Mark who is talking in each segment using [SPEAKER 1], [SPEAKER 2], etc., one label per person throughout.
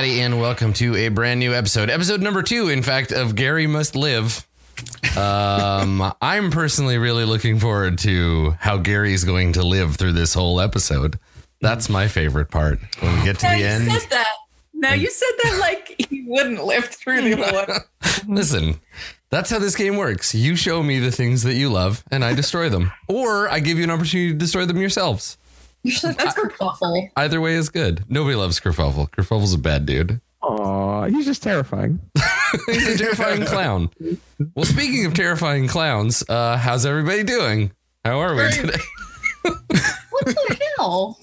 [SPEAKER 1] everybody, and welcome to a brand new episode. Episode number two, in fact, of Gary Must Live. Um, I'm personally really looking forward to how Gary's going to live through this whole episode. That's my favorite part. When we get to
[SPEAKER 2] Now
[SPEAKER 1] the
[SPEAKER 2] you
[SPEAKER 1] end,
[SPEAKER 2] said that. Now you said that like he wouldn't live through the whole
[SPEAKER 1] listen, that's how this game works. You show me the things that you love, and I destroy them, or I give you an opportunity to destroy them yourselves.
[SPEAKER 3] That's kerfuffle.
[SPEAKER 1] Either way is good. Nobody loves Kerfuffle. Kerfuffle's a bad dude.
[SPEAKER 4] Aw, he's just terrifying.
[SPEAKER 1] He's a terrifying clown. Well, speaking of terrifying clowns, uh, how's everybody doing? How are we today?
[SPEAKER 3] What the hell?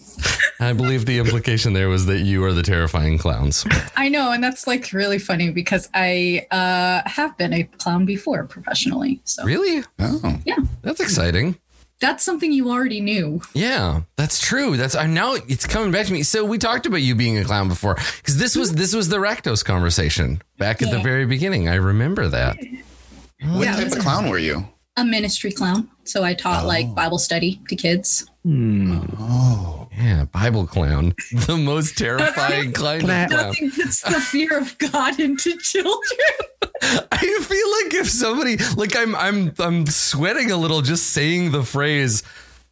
[SPEAKER 1] I believe the implication there was that you are the terrifying clowns.
[SPEAKER 3] I know, and that's like really funny because I uh, have been a clown before professionally. So
[SPEAKER 1] Really?
[SPEAKER 5] Oh.
[SPEAKER 1] Yeah, that's exciting.
[SPEAKER 3] That's something you already knew.
[SPEAKER 1] Yeah, that's true. That's I now it's coming back to me. So we talked about you being a clown before because this was this was the Rectos conversation back at the very beginning. I remember that.
[SPEAKER 5] What
[SPEAKER 3] Yeah,
[SPEAKER 5] type of clown were you?
[SPEAKER 3] A ministry clown. So I taught
[SPEAKER 5] Oh.
[SPEAKER 3] like Bible study to kids.
[SPEAKER 4] Hmm.
[SPEAKER 5] Oh.
[SPEAKER 1] Yeah, Bible clown, the most terrifying kind of clown.
[SPEAKER 3] Nothing puts the fear of God into children.
[SPEAKER 1] I feel like if somebody like I'm I'm I'm sweating a little just saying the phrase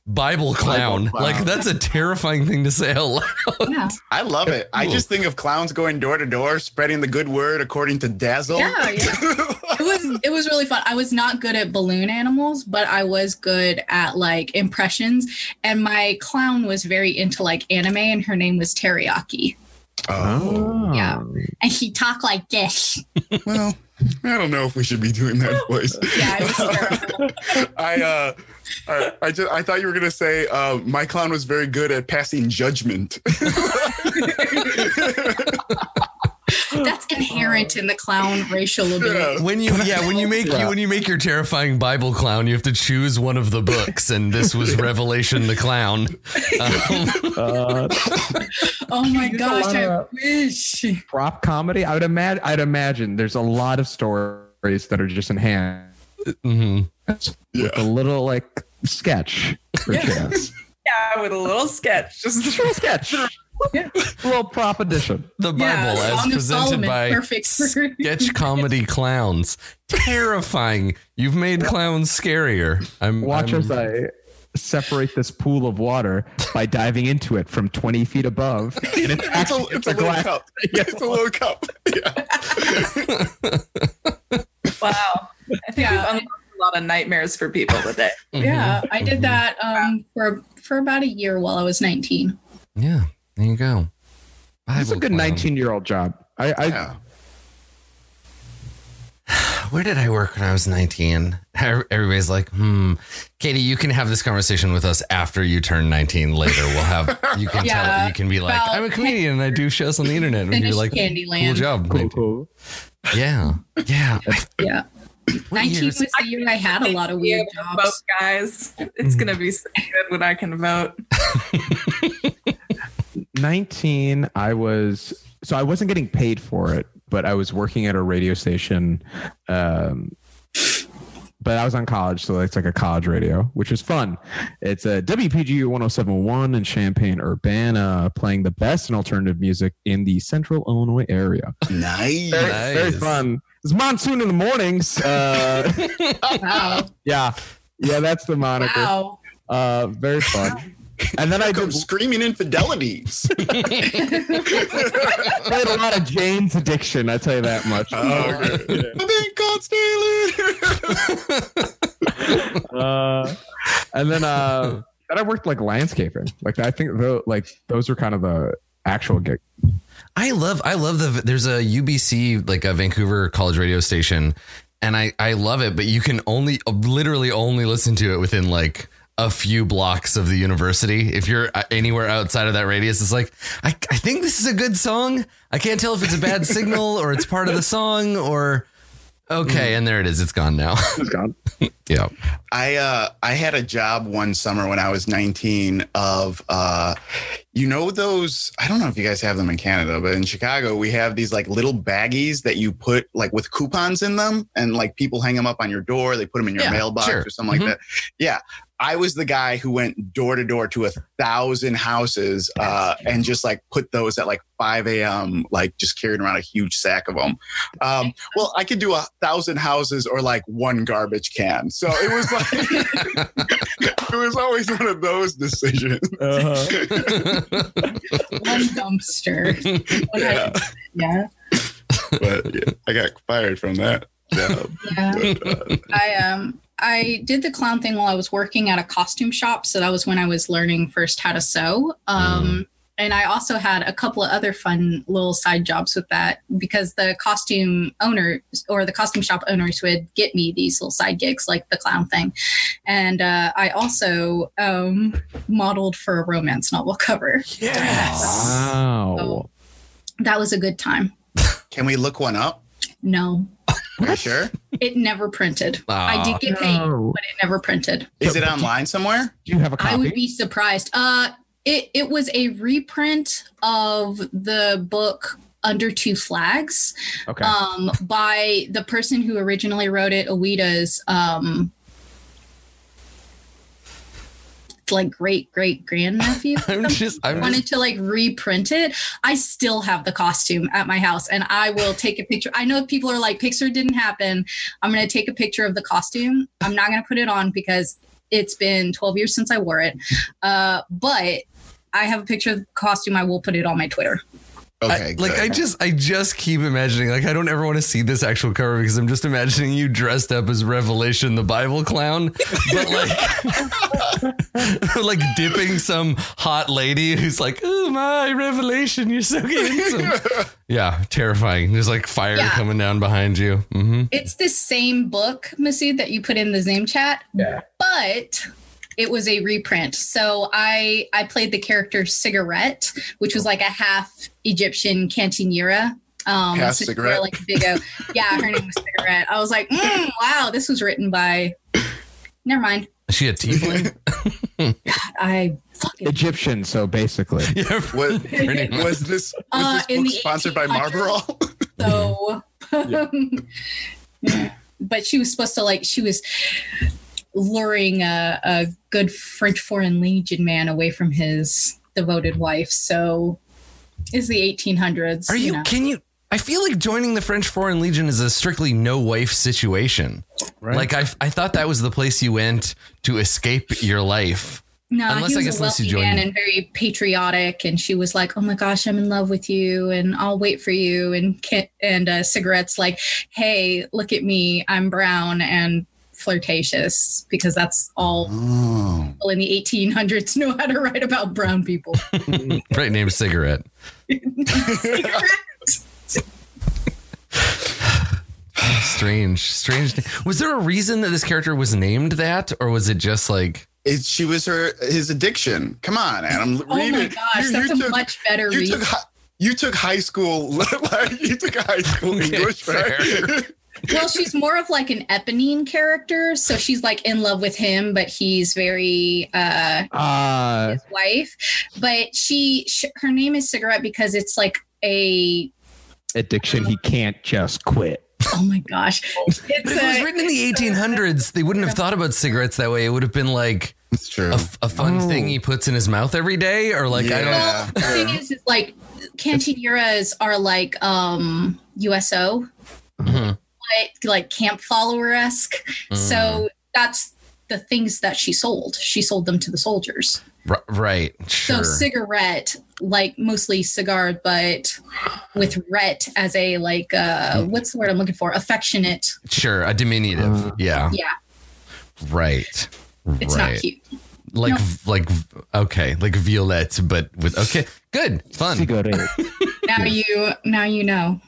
[SPEAKER 1] Bible clown.
[SPEAKER 5] clown.
[SPEAKER 1] Like that's a terrifying thing to say out loud.
[SPEAKER 3] Yeah.
[SPEAKER 5] I love it. I just think of clowns going door to door, spreading the good word according to Dazzle.
[SPEAKER 3] Yeah, It was it was really fun. I was not good at balloon animals, but I was good at like impressions. And my clown was very into like anime, and her name was Teriyaki.
[SPEAKER 5] Oh.
[SPEAKER 3] Yeah. And he talked like this.
[SPEAKER 5] Well, I don't know if we should be doing that voice.
[SPEAKER 3] Yeah, it was terrible.
[SPEAKER 5] I uh I, I just I thought you were gonna say uh, my clown was very good at passing judgment.
[SPEAKER 3] That's inherent in the clown racial ability.
[SPEAKER 5] Yeah.
[SPEAKER 1] When you yeah, when you make you when you make your terrifying Bible clown, you have to choose one of the books, and this was Revelation the Clown. Um,
[SPEAKER 4] Uh,
[SPEAKER 3] Oh my gosh, I wish.
[SPEAKER 4] prop comedy. I would imagine. I'd imagine there's a lot of stories that are just enhanced
[SPEAKER 1] mhm.
[SPEAKER 4] with
[SPEAKER 5] Yeah.
[SPEAKER 4] a little like sketch, perchance.
[SPEAKER 2] Yeah, with a little sketch. Just a
[SPEAKER 4] little sketch.
[SPEAKER 3] Yeah.
[SPEAKER 4] A little prop edition.
[SPEAKER 1] The Bible
[SPEAKER 3] Yeah,
[SPEAKER 1] as
[SPEAKER 3] Song
[SPEAKER 1] presented
[SPEAKER 3] Solomon,
[SPEAKER 1] by
[SPEAKER 3] perfect
[SPEAKER 1] sketch comedy clowns. Terrifying. You've made clowns scarier. I'm
[SPEAKER 4] Watch
[SPEAKER 1] I'm-
[SPEAKER 4] as I separate this pool of water by diving into it from 20 feet above. And it's
[SPEAKER 5] It's a,
[SPEAKER 4] actually
[SPEAKER 5] it's a little cup.
[SPEAKER 4] Yeah.
[SPEAKER 5] It's a little cup. Yeah.
[SPEAKER 2] wow. I think
[SPEAKER 3] Yeah.
[SPEAKER 2] we've unlocked a lot of nightmares for people today.
[SPEAKER 1] Mhm.
[SPEAKER 3] Yeah, I did that um, for for about a year while I was 19.
[SPEAKER 1] Yeah, there you go.
[SPEAKER 4] It's a good
[SPEAKER 1] clown.
[SPEAKER 4] 19 year old job. I, I
[SPEAKER 5] yeah.
[SPEAKER 1] Where did I work when I was 19? Everybody's like, hmm, Katie, you can have this conversation with us after you turn 19 later. We'll have, you can tell, you can be like,
[SPEAKER 3] about-
[SPEAKER 1] I'm a comedian and I do shows on the internet. And you're
[SPEAKER 3] Finish
[SPEAKER 1] like, cool
[SPEAKER 3] Candyland.
[SPEAKER 1] job.
[SPEAKER 4] cool, cool.
[SPEAKER 1] Yeah. Yeah.
[SPEAKER 3] Yeah.
[SPEAKER 1] What
[SPEAKER 3] 19
[SPEAKER 1] years-
[SPEAKER 3] was the year I had a lot of weird
[SPEAKER 2] Vote,
[SPEAKER 3] jobs.
[SPEAKER 2] guys. It's gonna be so good when I can vote.
[SPEAKER 4] 19 i was so i wasn't getting paid for it but i was working at a radio station um but i was on college so it's like a college radio which is fun. It's a wpgu 1071 in champaign urbana playing the best in alternative music in the central illinois area.
[SPEAKER 5] Nice.
[SPEAKER 4] very, very fun. It's monsoon in the mornings uh
[SPEAKER 3] Wow.
[SPEAKER 4] yeah. Yeah that's the moniker.
[SPEAKER 3] Wow.
[SPEAKER 4] uh very fun and then i
[SPEAKER 5] Come
[SPEAKER 4] did
[SPEAKER 5] screaming infidelities.
[SPEAKER 4] played a lot of jane's addiction i tell you that much
[SPEAKER 5] Oh, okay. I think God stealing.
[SPEAKER 4] uh, and then uh, then I worked like landscaping. Like I think the like those are kind of the actual gig.
[SPEAKER 1] I love I love the there's a UBC like a Vancouver college radio station and I I love it but you can only literally only listen to it within like a few blocks of the university if you're uh, anywhere outside of that radius it's like I I think this is a good song I can't tell if it's a bad signal or it's part of the song or okay and there it is it's gone now
[SPEAKER 4] It's gone.
[SPEAKER 1] yeah
[SPEAKER 5] I uh I had a job one summer when I was 19 of uh you know those I don't know if you guys have them in Canada but in Chicago we have these like little baggies that you put like with coupons in them and like people hang them up on your door they put them in your
[SPEAKER 1] Yeah,
[SPEAKER 5] mailbox
[SPEAKER 1] sure.
[SPEAKER 5] or something
[SPEAKER 1] Mhm.
[SPEAKER 5] like that. Yeah, I was the guy who went door to door to a thousand houses uh, and just like put those at like 5 a.m., like just carrying around a huge sack of them. Um, well, I could do a thousand houses or like one garbage can. So it was like, it was always one of those decisions.
[SPEAKER 3] One dumpster. When I- yeah.
[SPEAKER 5] but yeah, I got fired from that job.
[SPEAKER 3] Yeah.
[SPEAKER 5] But, uh,
[SPEAKER 3] I um I did the clown thing while I was working at a costume shop. So that was when I was learning first how to sew. Um and I also had a couple of other fun little side jobs with that because the costume owner or the costume shop owners would get me these little side gigs like the clown thing. And uh, I also um, modeled for a romance novel cover. Yes.
[SPEAKER 4] Wow.
[SPEAKER 3] Oh. That was a good time.
[SPEAKER 5] can we look one up?
[SPEAKER 3] No,
[SPEAKER 5] Are you sure?
[SPEAKER 3] it never printed. I did get paid,
[SPEAKER 4] No.
[SPEAKER 3] but it never printed.
[SPEAKER 5] Is it online somewhere?
[SPEAKER 4] Do you have a copy?
[SPEAKER 3] I would be surprised. Uh, it it was a reprint of the book Under Two Flags,
[SPEAKER 4] okay.
[SPEAKER 3] um, by the person who originally wrote it, Ouida's um, like great great grandnephew.
[SPEAKER 1] I'm just, I'm
[SPEAKER 3] wanted
[SPEAKER 1] just,
[SPEAKER 3] to like reprint it. I still have the costume at my house and I will take a picture. I know people are like, Pixar didn't happen. I'm going to take a picture of the costume. I'm not going to put it on because it's been 12 years since I wore it. Uh, but I have a picture of the costume. I will put it on my Twitter.
[SPEAKER 5] Okay,
[SPEAKER 1] I, like. I just I just keep imagining like I don't ever want to see this actual cover because I'm just imagining you dressed up as Revelation the Bible clown, but like like dipping some hot lady who's like, oh my Revelation, you're so handsome. yeah, terrifying. There's like fire
[SPEAKER 3] Yeah.
[SPEAKER 1] coming down behind you. Mm-hmm.
[SPEAKER 3] It's the same book, Masood, that you put in the Zoom chat.
[SPEAKER 4] Yeah.
[SPEAKER 3] But it was a reprint. So I I played the character Cigarette, which was like a half Egyptian cantinera. Um,
[SPEAKER 5] Half
[SPEAKER 3] so
[SPEAKER 5] cigarette?
[SPEAKER 3] like big O. Yeah, her name was Cigarette. I was like, mm, wow, this was written by. Never mind.
[SPEAKER 1] Is she a tiefling?
[SPEAKER 3] I fucking.
[SPEAKER 4] Egyptian, so basically.
[SPEAKER 1] yeah,
[SPEAKER 5] Was,
[SPEAKER 1] pretty much.
[SPEAKER 5] was this was
[SPEAKER 3] Uh,
[SPEAKER 5] this
[SPEAKER 3] in
[SPEAKER 5] book
[SPEAKER 3] the
[SPEAKER 5] sponsored by
[SPEAKER 3] 1800s.
[SPEAKER 5] Marlboro?
[SPEAKER 3] So, yeah. but she was supposed to like she was luring a, a good French Foreign Legion man away from his devoted wife. So, is the 1800s?
[SPEAKER 1] Are you?
[SPEAKER 3] know.
[SPEAKER 1] Can you? I feel like joining the French Foreign Legion is a strictly no wife situation.
[SPEAKER 4] Right?
[SPEAKER 1] Like I, I thought that was the place you went to escape your life.
[SPEAKER 3] No,
[SPEAKER 1] Unless,
[SPEAKER 3] he
[SPEAKER 1] I
[SPEAKER 3] was
[SPEAKER 1] guess,
[SPEAKER 3] a
[SPEAKER 1] unless you
[SPEAKER 3] wealthy man and very patriotic, and she was like, "Oh my gosh, I'm in love with you, and I'll wait for you." And Kit and uh, cigarettes like, "Hey, look at me, I'm brown and flirtatious," because that's all
[SPEAKER 5] Oh.
[SPEAKER 3] people in the 1800s know how to write about brown people.
[SPEAKER 1] Right name cigarette. Strange, strange. Was there a reason that this character was named that, or was it just like?
[SPEAKER 5] It, she was her his addiction. Come on, Adam.
[SPEAKER 3] oh my
[SPEAKER 5] it.
[SPEAKER 3] gosh,
[SPEAKER 5] You-
[SPEAKER 3] that's
[SPEAKER 5] you
[SPEAKER 3] a
[SPEAKER 5] took-
[SPEAKER 3] much better
[SPEAKER 5] you
[SPEAKER 3] read.
[SPEAKER 5] took hi- you took high school like you took a high school
[SPEAKER 1] Okay,
[SPEAKER 5] English right?
[SPEAKER 3] Well, she's more of like an Eponine character, so she's like in love with him, but he's very uh
[SPEAKER 4] Uh,
[SPEAKER 3] his wife. But she, sh- her name is Cigarette because it's like a
[SPEAKER 4] addiction he can't just quit.
[SPEAKER 3] oh my gosh, it's
[SPEAKER 1] But if it was written in the 1800s, they wouldn't have thought about cigarettes that way. It would have been like
[SPEAKER 5] It's true.
[SPEAKER 1] a, f- a fun
[SPEAKER 4] Oh.
[SPEAKER 1] thing he puts in his mouth every day, or like I don't.
[SPEAKER 5] Yeah.
[SPEAKER 3] well, the thing is, is like cantineras are like um USO,
[SPEAKER 1] Mhm.
[SPEAKER 3] Like like camp follower esque.
[SPEAKER 1] Mm.
[SPEAKER 3] So that's the things that she sold. She sold them to the soldiers.
[SPEAKER 1] R- right,
[SPEAKER 3] So cigarette, like mostly cigar, but with ret as a like uh what's the word I'm looking for? Affectionate.
[SPEAKER 1] Sure, a diminutive.
[SPEAKER 4] Uh,
[SPEAKER 1] yeah.
[SPEAKER 3] Yeah,
[SPEAKER 1] Right.
[SPEAKER 3] it's
[SPEAKER 1] right.
[SPEAKER 3] not cute.
[SPEAKER 1] Like
[SPEAKER 3] No.
[SPEAKER 1] like okay, like Violette, but with okay, good, fun.
[SPEAKER 3] Now you now you know.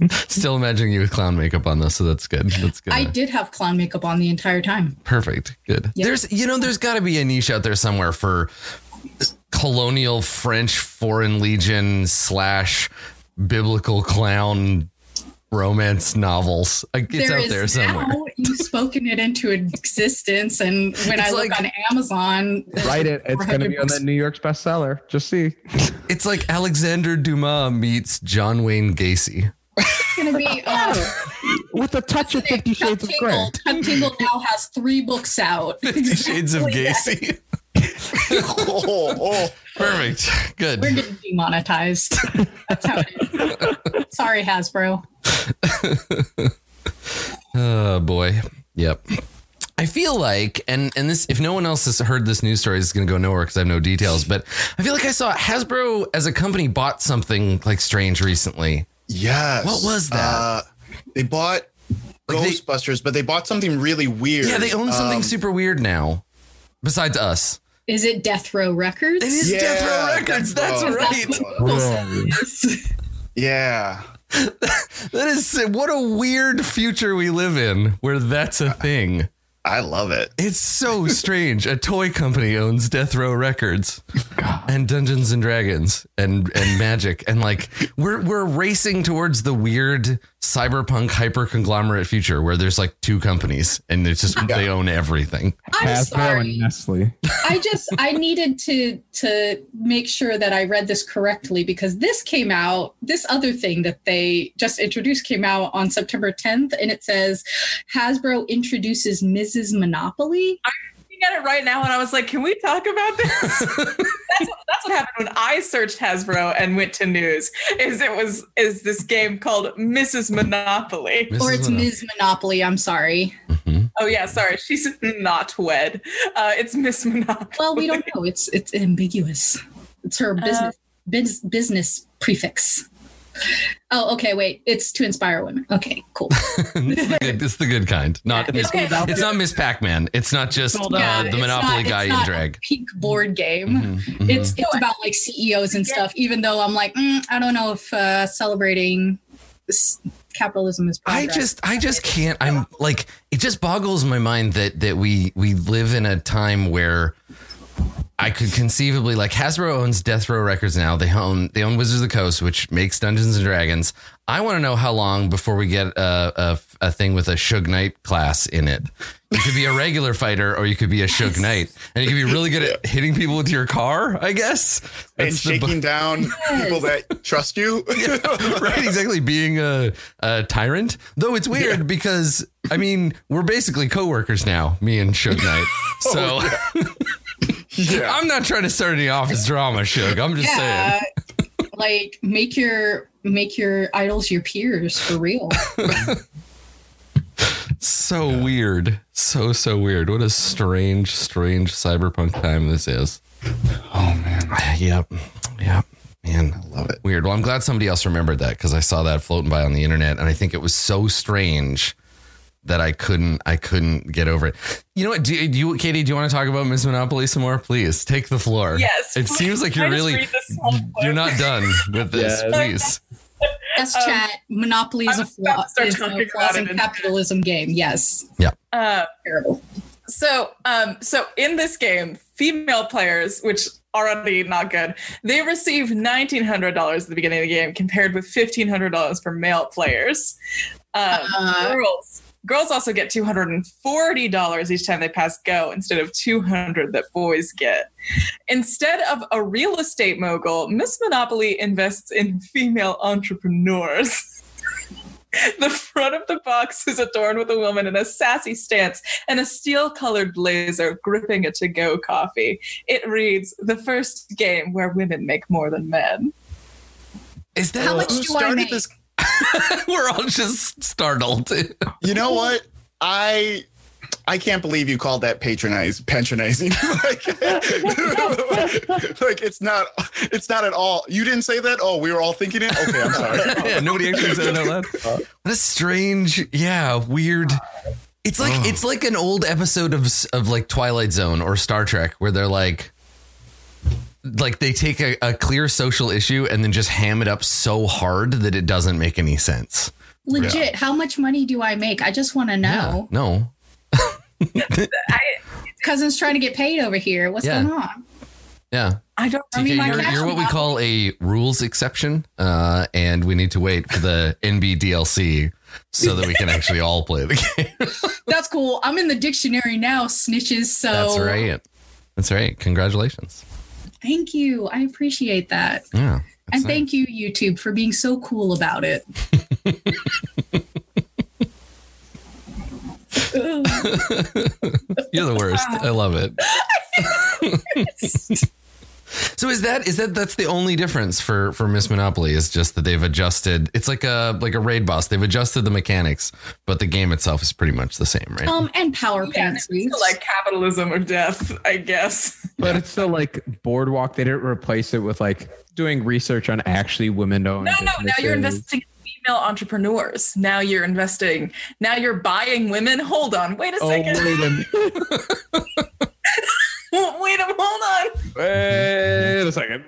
[SPEAKER 1] Still imagining you with clown makeup on though, so that's good. That's good.
[SPEAKER 3] I did have clown makeup on the entire time.
[SPEAKER 1] Perfect. Good.
[SPEAKER 3] Yep.
[SPEAKER 1] There's you know there's got to be a niche out there somewhere for colonial French Foreign Legion slash biblical clown romance novels. Like, It's
[SPEAKER 3] There
[SPEAKER 1] out
[SPEAKER 3] is
[SPEAKER 1] there somewhere.
[SPEAKER 3] now. You've spoken it into existence, and when
[SPEAKER 1] It's
[SPEAKER 3] I look on Amazon,
[SPEAKER 4] Write it. It's going to be on the New York's bestseller. Just see.
[SPEAKER 1] It's like Alexander Dumas meets John Wayne Gacy.
[SPEAKER 3] It's gonna be. Oh,
[SPEAKER 4] with a touch of Fifty Shades of Grey.
[SPEAKER 3] Tingle, Tingle now has three books out.
[SPEAKER 1] Fifty Shades of Gacy.
[SPEAKER 5] oh, oh.
[SPEAKER 1] Perfect. Good.
[SPEAKER 3] We're getting demonetized. That's how it is. Sorry, Hasbro.
[SPEAKER 1] Oh boy. Yep. I feel like, and and this, if no one else has heard this news story, it's going to go nowhere because I have no details. But I feel like I saw Hasbro as a company bought something like strange recently.
[SPEAKER 5] Yes.
[SPEAKER 1] What was that?
[SPEAKER 5] Uh, they bought
[SPEAKER 1] Like they-
[SPEAKER 5] Ghostbusters, but they bought something really weird.
[SPEAKER 1] Yeah, they own something
[SPEAKER 5] Um,
[SPEAKER 1] super weird now. Besides us,
[SPEAKER 3] Is it Death Row Records?
[SPEAKER 1] it is
[SPEAKER 5] Yeah,
[SPEAKER 1] Death Row Records.
[SPEAKER 5] Death
[SPEAKER 1] That's
[SPEAKER 5] Row.
[SPEAKER 1] right.
[SPEAKER 3] That's what
[SPEAKER 5] Yeah.
[SPEAKER 1] That is what a weird future we live in, where that's a thing.
[SPEAKER 5] I love it.
[SPEAKER 1] It's so strange. A toy company owns Death Row Records and Dungeons and Dragons and and Magic and like we're we're racing towards the weird cyberpunk hyper conglomerate future where there's like two companies and it's just they own everything.
[SPEAKER 3] I'm
[SPEAKER 4] Hasbro
[SPEAKER 3] sorry.
[SPEAKER 4] and Nestle.
[SPEAKER 3] I just I needed to to make sure that I read this correctly because this came out this other thing that they just introduced came out on September 10th and it says Hasbro introduces Mrs. Monopoly.
[SPEAKER 2] I'm looking at it right now and I was like, can we talk about this? that's, what, that's what happened when I searched Hasbro and went to news. Is it was is this game called Mrs. Monopoly?
[SPEAKER 3] or it's
[SPEAKER 1] Monopoly.
[SPEAKER 3] Ms. Monopoly, I'm sorry.
[SPEAKER 2] Oh yeah, sorry, she's not wed. Uh, it's Miss Monopoly.
[SPEAKER 3] Well, we don't know. It's it's ambiguous. It's her business biz, business prefix. Oh, okay, wait. It's to inspire women. Okay, cool.
[SPEAKER 1] it's, the good, it's the good kind. Not Miss,
[SPEAKER 2] Okay.
[SPEAKER 1] it's not Miss Pac-Man. It's not just uh,
[SPEAKER 3] Yeah,
[SPEAKER 1] the Monopoly
[SPEAKER 3] not-
[SPEAKER 1] guy
[SPEAKER 3] it's
[SPEAKER 1] in
[SPEAKER 3] not
[SPEAKER 1] drag.
[SPEAKER 3] a Peak board game.
[SPEAKER 1] Mhm, mhm.
[SPEAKER 3] It's it's about like CEOs and stuff. Even though I'm like, mm, I don't know if uh, celebrating this capitalism is.
[SPEAKER 1] I just I just can't I'm like it just boggles my mind that that we we live in a time where I could conceivably like Hasbro owns Death Row Records now. They own they own Wizards of the Coast, which makes Dungeons and Dragons. I want to know how long before we get a, a a thing with a Suge Knight class in it. You could be a regular fighter, or you could be a Suge Knight, and you could be really good at hitting people with your car. I guess
[SPEAKER 5] And
[SPEAKER 1] That's bu-
[SPEAKER 5] shaking down people that trust you.
[SPEAKER 1] right exactly being a, a tyrant though it's weird because i mean we're basically co-workers now me and Suge Knight oh, so
[SPEAKER 5] yeah.
[SPEAKER 1] I'm not trying to start any office drama Suge. i'm just
[SPEAKER 3] yeah,
[SPEAKER 1] saying.
[SPEAKER 3] Like make your make your idols your peers for real.
[SPEAKER 1] so weird. So so weird. What a strange strange cyberpunk time this is.
[SPEAKER 5] Oh man,
[SPEAKER 1] yep. Yep. Man.
[SPEAKER 5] I love it.
[SPEAKER 1] weird. Well i'm glad somebody else remembered that because i saw that floating by on the internet and i think it was so strange that I couldn't I couldn't get over it. You know what? Do, do you, Katie? Do you want to talk about Miss Monopoly some more? Please take the floor.
[SPEAKER 2] Yes.
[SPEAKER 1] It seems like you're
[SPEAKER 2] Can I just
[SPEAKER 1] really
[SPEAKER 2] read this small clip?
[SPEAKER 1] you're not done with this.
[SPEAKER 4] Yes.
[SPEAKER 1] Please.
[SPEAKER 3] Yes,
[SPEAKER 2] Um,
[SPEAKER 3] chat. Monopoly is
[SPEAKER 2] I'm
[SPEAKER 3] a flaw.
[SPEAKER 2] about
[SPEAKER 3] Is a flaws in capitalism game. Yes,
[SPEAKER 2] Uh,
[SPEAKER 3] terrible.
[SPEAKER 2] So, um, so in this game, female players, which already not good, they receive nineteen hundred dollars at the beginning of the game, compared with fifteen hundred dollars for male players. Um,
[SPEAKER 3] Uh.
[SPEAKER 2] girls, girls also get two hundred and forty dollars each time they pass go, instead of two hundred that boys get. Instead of a real estate mogul, Miss Monopoly invests in female entrepreneurs. The front of the box is adorned with a woman in a sassy stance and a steel colored blazer gripping a to go coffee. It reads, The first game where women make more than men.
[SPEAKER 1] Is that
[SPEAKER 3] How much
[SPEAKER 5] Who
[SPEAKER 3] do I
[SPEAKER 5] started
[SPEAKER 3] make?
[SPEAKER 5] this?
[SPEAKER 1] we're all just startled.
[SPEAKER 5] You know what? I I can't believe you called that patronize patronizing. like, like it's not it's not at all. You didn't say that? Oh, we were all thinking it? Okay, I'm sorry.
[SPEAKER 1] yeah, oh, nobody actually said it out loud. What a strange, yeah, weird. It's like
[SPEAKER 5] Oh.
[SPEAKER 1] it's like an old episode of of like Twilight Zone or Star Trek where they're like like they take a, a clear social issue and then just ham it up so hard that it doesn't make any sense.
[SPEAKER 3] Legit. How much money do I make? I just want to know.
[SPEAKER 1] Yeah, no.
[SPEAKER 2] I,
[SPEAKER 3] Cousin's trying to get paid over here. What's
[SPEAKER 1] Yeah.
[SPEAKER 3] going on?
[SPEAKER 1] Yeah.
[SPEAKER 2] I don't
[SPEAKER 3] I mean, my
[SPEAKER 1] you're, you're what we call a rules exception, uh, and we need to wait for the NB DLC so that we can actually all play the game.
[SPEAKER 3] That's cool. I'm in the dictionary now, snitches. So
[SPEAKER 1] That's right. That's right. Congratulations.
[SPEAKER 3] Thank you. I appreciate that.
[SPEAKER 1] Yeah.
[SPEAKER 3] And
[SPEAKER 1] nice.
[SPEAKER 3] thank you, YouTube, for being so cool about it.
[SPEAKER 1] You're the worst. I love it. so is that is that that's the only difference for for Miss Monopoly is just that they've adjusted. It's like a like a raid boss. They've adjusted the mechanics, but the game itself is pretty much the same, right?
[SPEAKER 3] Um, and power
[SPEAKER 2] Yeah,
[SPEAKER 3] pants.
[SPEAKER 2] like capitalism or death, I guess.
[SPEAKER 4] But it's still like boardwalk. They didn't replace it with like doing research on actually women owned.
[SPEAKER 2] No, no, now you're investing female entrepreneurs. Now you're investing. Now you're buying women. Hold on. Wait a
[SPEAKER 4] Oh,
[SPEAKER 2] second.
[SPEAKER 4] wait a minute.
[SPEAKER 2] Wait a hold on.
[SPEAKER 4] Wait a second.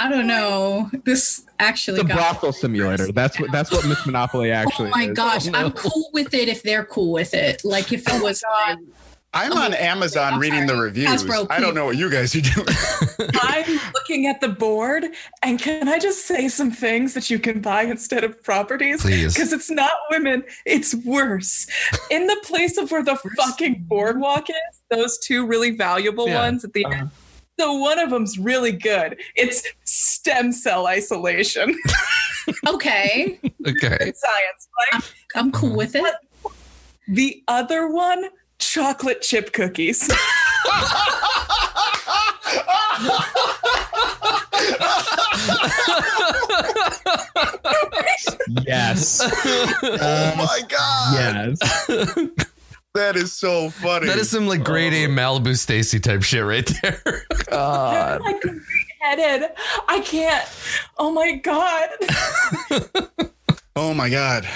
[SPEAKER 3] I don't know. This actually
[SPEAKER 4] It's a brothel simulator. That's what that's what Miss Monopoly oh actually
[SPEAKER 3] Oh my
[SPEAKER 4] is.
[SPEAKER 3] gosh,
[SPEAKER 1] Oh, no.
[SPEAKER 3] I'm cool with it if they're cool with it. Like if it oh was on
[SPEAKER 5] I'm
[SPEAKER 3] Oh,
[SPEAKER 5] on Amazon
[SPEAKER 3] I'm
[SPEAKER 5] reading the
[SPEAKER 3] sorry.
[SPEAKER 5] reviews.
[SPEAKER 3] Hasbro,
[SPEAKER 5] I don't know what you guys are doing.
[SPEAKER 2] I'm looking at the board, and can I just say some things that you can buy instead of properties?
[SPEAKER 1] Please.
[SPEAKER 2] Because it's not women, it's worse. In the place of where the fucking boardwalk is, those two really valuable
[SPEAKER 1] Yeah.
[SPEAKER 2] ones at the uh-huh. end. So one of them's really good. It's stem cell isolation.
[SPEAKER 3] okay,
[SPEAKER 1] Okay.
[SPEAKER 2] Science, right?
[SPEAKER 3] I'm cool with it.
[SPEAKER 2] The other one, chocolate chip cookies.
[SPEAKER 4] Yes.
[SPEAKER 5] oh my god.
[SPEAKER 4] yes.
[SPEAKER 5] That is so funny.
[SPEAKER 1] That is some like grade A Malibu Stacy type shit right there.
[SPEAKER 4] God.
[SPEAKER 2] like headed. I can't. Oh my god.
[SPEAKER 5] oh my god.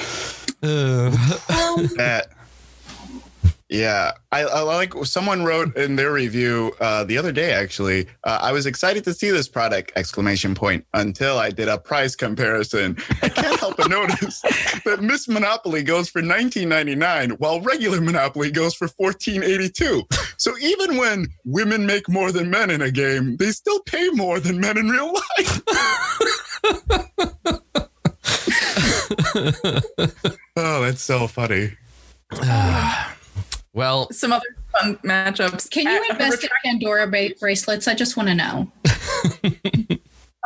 [SPEAKER 1] Ugh.
[SPEAKER 3] Um,
[SPEAKER 5] That. Yeah, I, I like someone wrote in their review uh, the other day. Actually, uh, I was excited to see this product! Exclamation point! Until I did a price comparison, I can't help but notice that Miss Monopoly goes for 19.99, while regular Monopoly goes for 14.82. So even when women make more than men in a game, they still pay more than men in real life. oh, that's so funny.
[SPEAKER 1] well,
[SPEAKER 2] Some other fun matchups.
[SPEAKER 3] can you invest in Pandora ba- bracelets? I just want to know.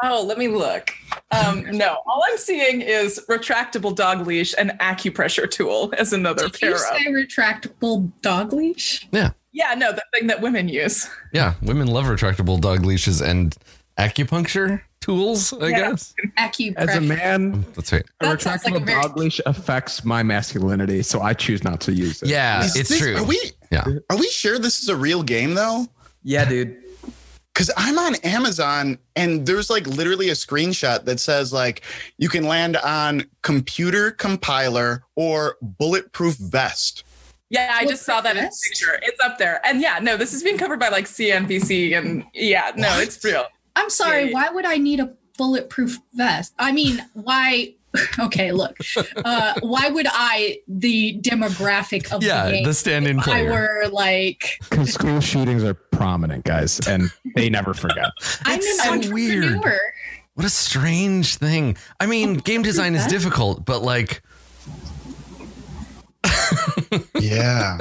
[SPEAKER 2] Oh, let me look. Um, no, all I'm seeing is retractable dog leash and acupressure tool as another
[SPEAKER 3] Did you say
[SPEAKER 2] up.
[SPEAKER 3] retractable dog leash?
[SPEAKER 2] Yeah. Yeah, no, the thing that women use.
[SPEAKER 1] yeah, women love retractable dog leashes and acupuncture tools, I
[SPEAKER 2] Yeah.
[SPEAKER 1] guess.
[SPEAKER 3] Acupressure.
[SPEAKER 4] As a man,
[SPEAKER 1] That's right.
[SPEAKER 4] a
[SPEAKER 3] That sounds like a
[SPEAKER 4] retractable
[SPEAKER 3] very-
[SPEAKER 4] dog leash affects my masculinity, so I choose not to use it.
[SPEAKER 1] Yeah,
[SPEAKER 5] Is
[SPEAKER 1] it's
[SPEAKER 5] this-
[SPEAKER 1] true.
[SPEAKER 5] Are we?
[SPEAKER 1] Yeah.
[SPEAKER 5] Are we sure this is a real game though?
[SPEAKER 4] Yeah, dude.
[SPEAKER 5] Because I'm on Amazon and there's like literally a screenshot that says like you can land on computer compiler or bulletproof vest.
[SPEAKER 2] Yeah, I
[SPEAKER 3] What's
[SPEAKER 2] just saw
[SPEAKER 3] the
[SPEAKER 2] that in the
[SPEAKER 3] best?
[SPEAKER 2] picture. It's up there. And yeah, no, this is being covered by like CNBC and yeah, no,
[SPEAKER 5] What?
[SPEAKER 2] it's real.
[SPEAKER 3] I'm sorry.
[SPEAKER 2] Yeah, yeah.
[SPEAKER 3] Why would I need a bulletproof vest? I mean, why? Okay, look. Uh, why would I, the demographic of
[SPEAKER 1] Yeah,
[SPEAKER 3] the game,
[SPEAKER 1] the stand-in
[SPEAKER 3] if I were like,
[SPEAKER 4] Because school shootings are prominent, guys, and they never forget.
[SPEAKER 3] I'm
[SPEAKER 1] It's
[SPEAKER 3] an
[SPEAKER 1] so weird. What a strange thing. I mean, game design is difficult, but like,
[SPEAKER 5] Yeah.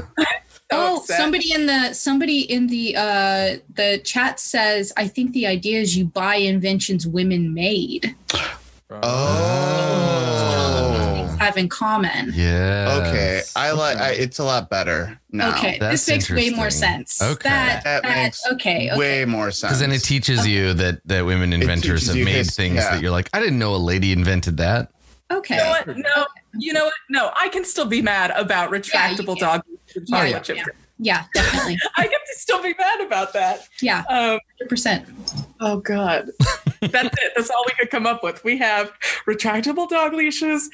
[SPEAKER 3] Oh,
[SPEAKER 2] upset.
[SPEAKER 3] somebody in the somebody in the uh the chat says, I think the idea is you buy inventions women made
[SPEAKER 5] Oh.
[SPEAKER 3] have in common.
[SPEAKER 1] yeah.
[SPEAKER 5] Okay. I like I, it's a lot better now.
[SPEAKER 3] Okay,
[SPEAKER 1] That's
[SPEAKER 3] this makes way more sense.
[SPEAKER 1] Okay.
[SPEAKER 3] That,
[SPEAKER 5] That
[SPEAKER 3] that,
[SPEAKER 5] makes
[SPEAKER 3] okay, okay.
[SPEAKER 5] Way more sense.
[SPEAKER 1] Because then it teaches you that that women inventors have made
[SPEAKER 5] his-
[SPEAKER 1] things
[SPEAKER 5] yeah.
[SPEAKER 1] that you're like, I didn't know a lady invented that.
[SPEAKER 3] okay.
[SPEAKER 2] You know what? No, you know what? No, I can still be mad about retractable
[SPEAKER 3] Yeah,
[SPEAKER 2] dog. and
[SPEAKER 3] Yeah,
[SPEAKER 2] chocolate
[SPEAKER 3] yeah,
[SPEAKER 2] chip.
[SPEAKER 3] yeah. Yeah, definitely.
[SPEAKER 2] I get to still be mad about that.
[SPEAKER 3] Yeah,
[SPEAKER 2] Um,
[SPEAKER 3] 100%.
[SPEAKER 2] oh God, that's it. That's all we could come up with. We have retractable dog leashes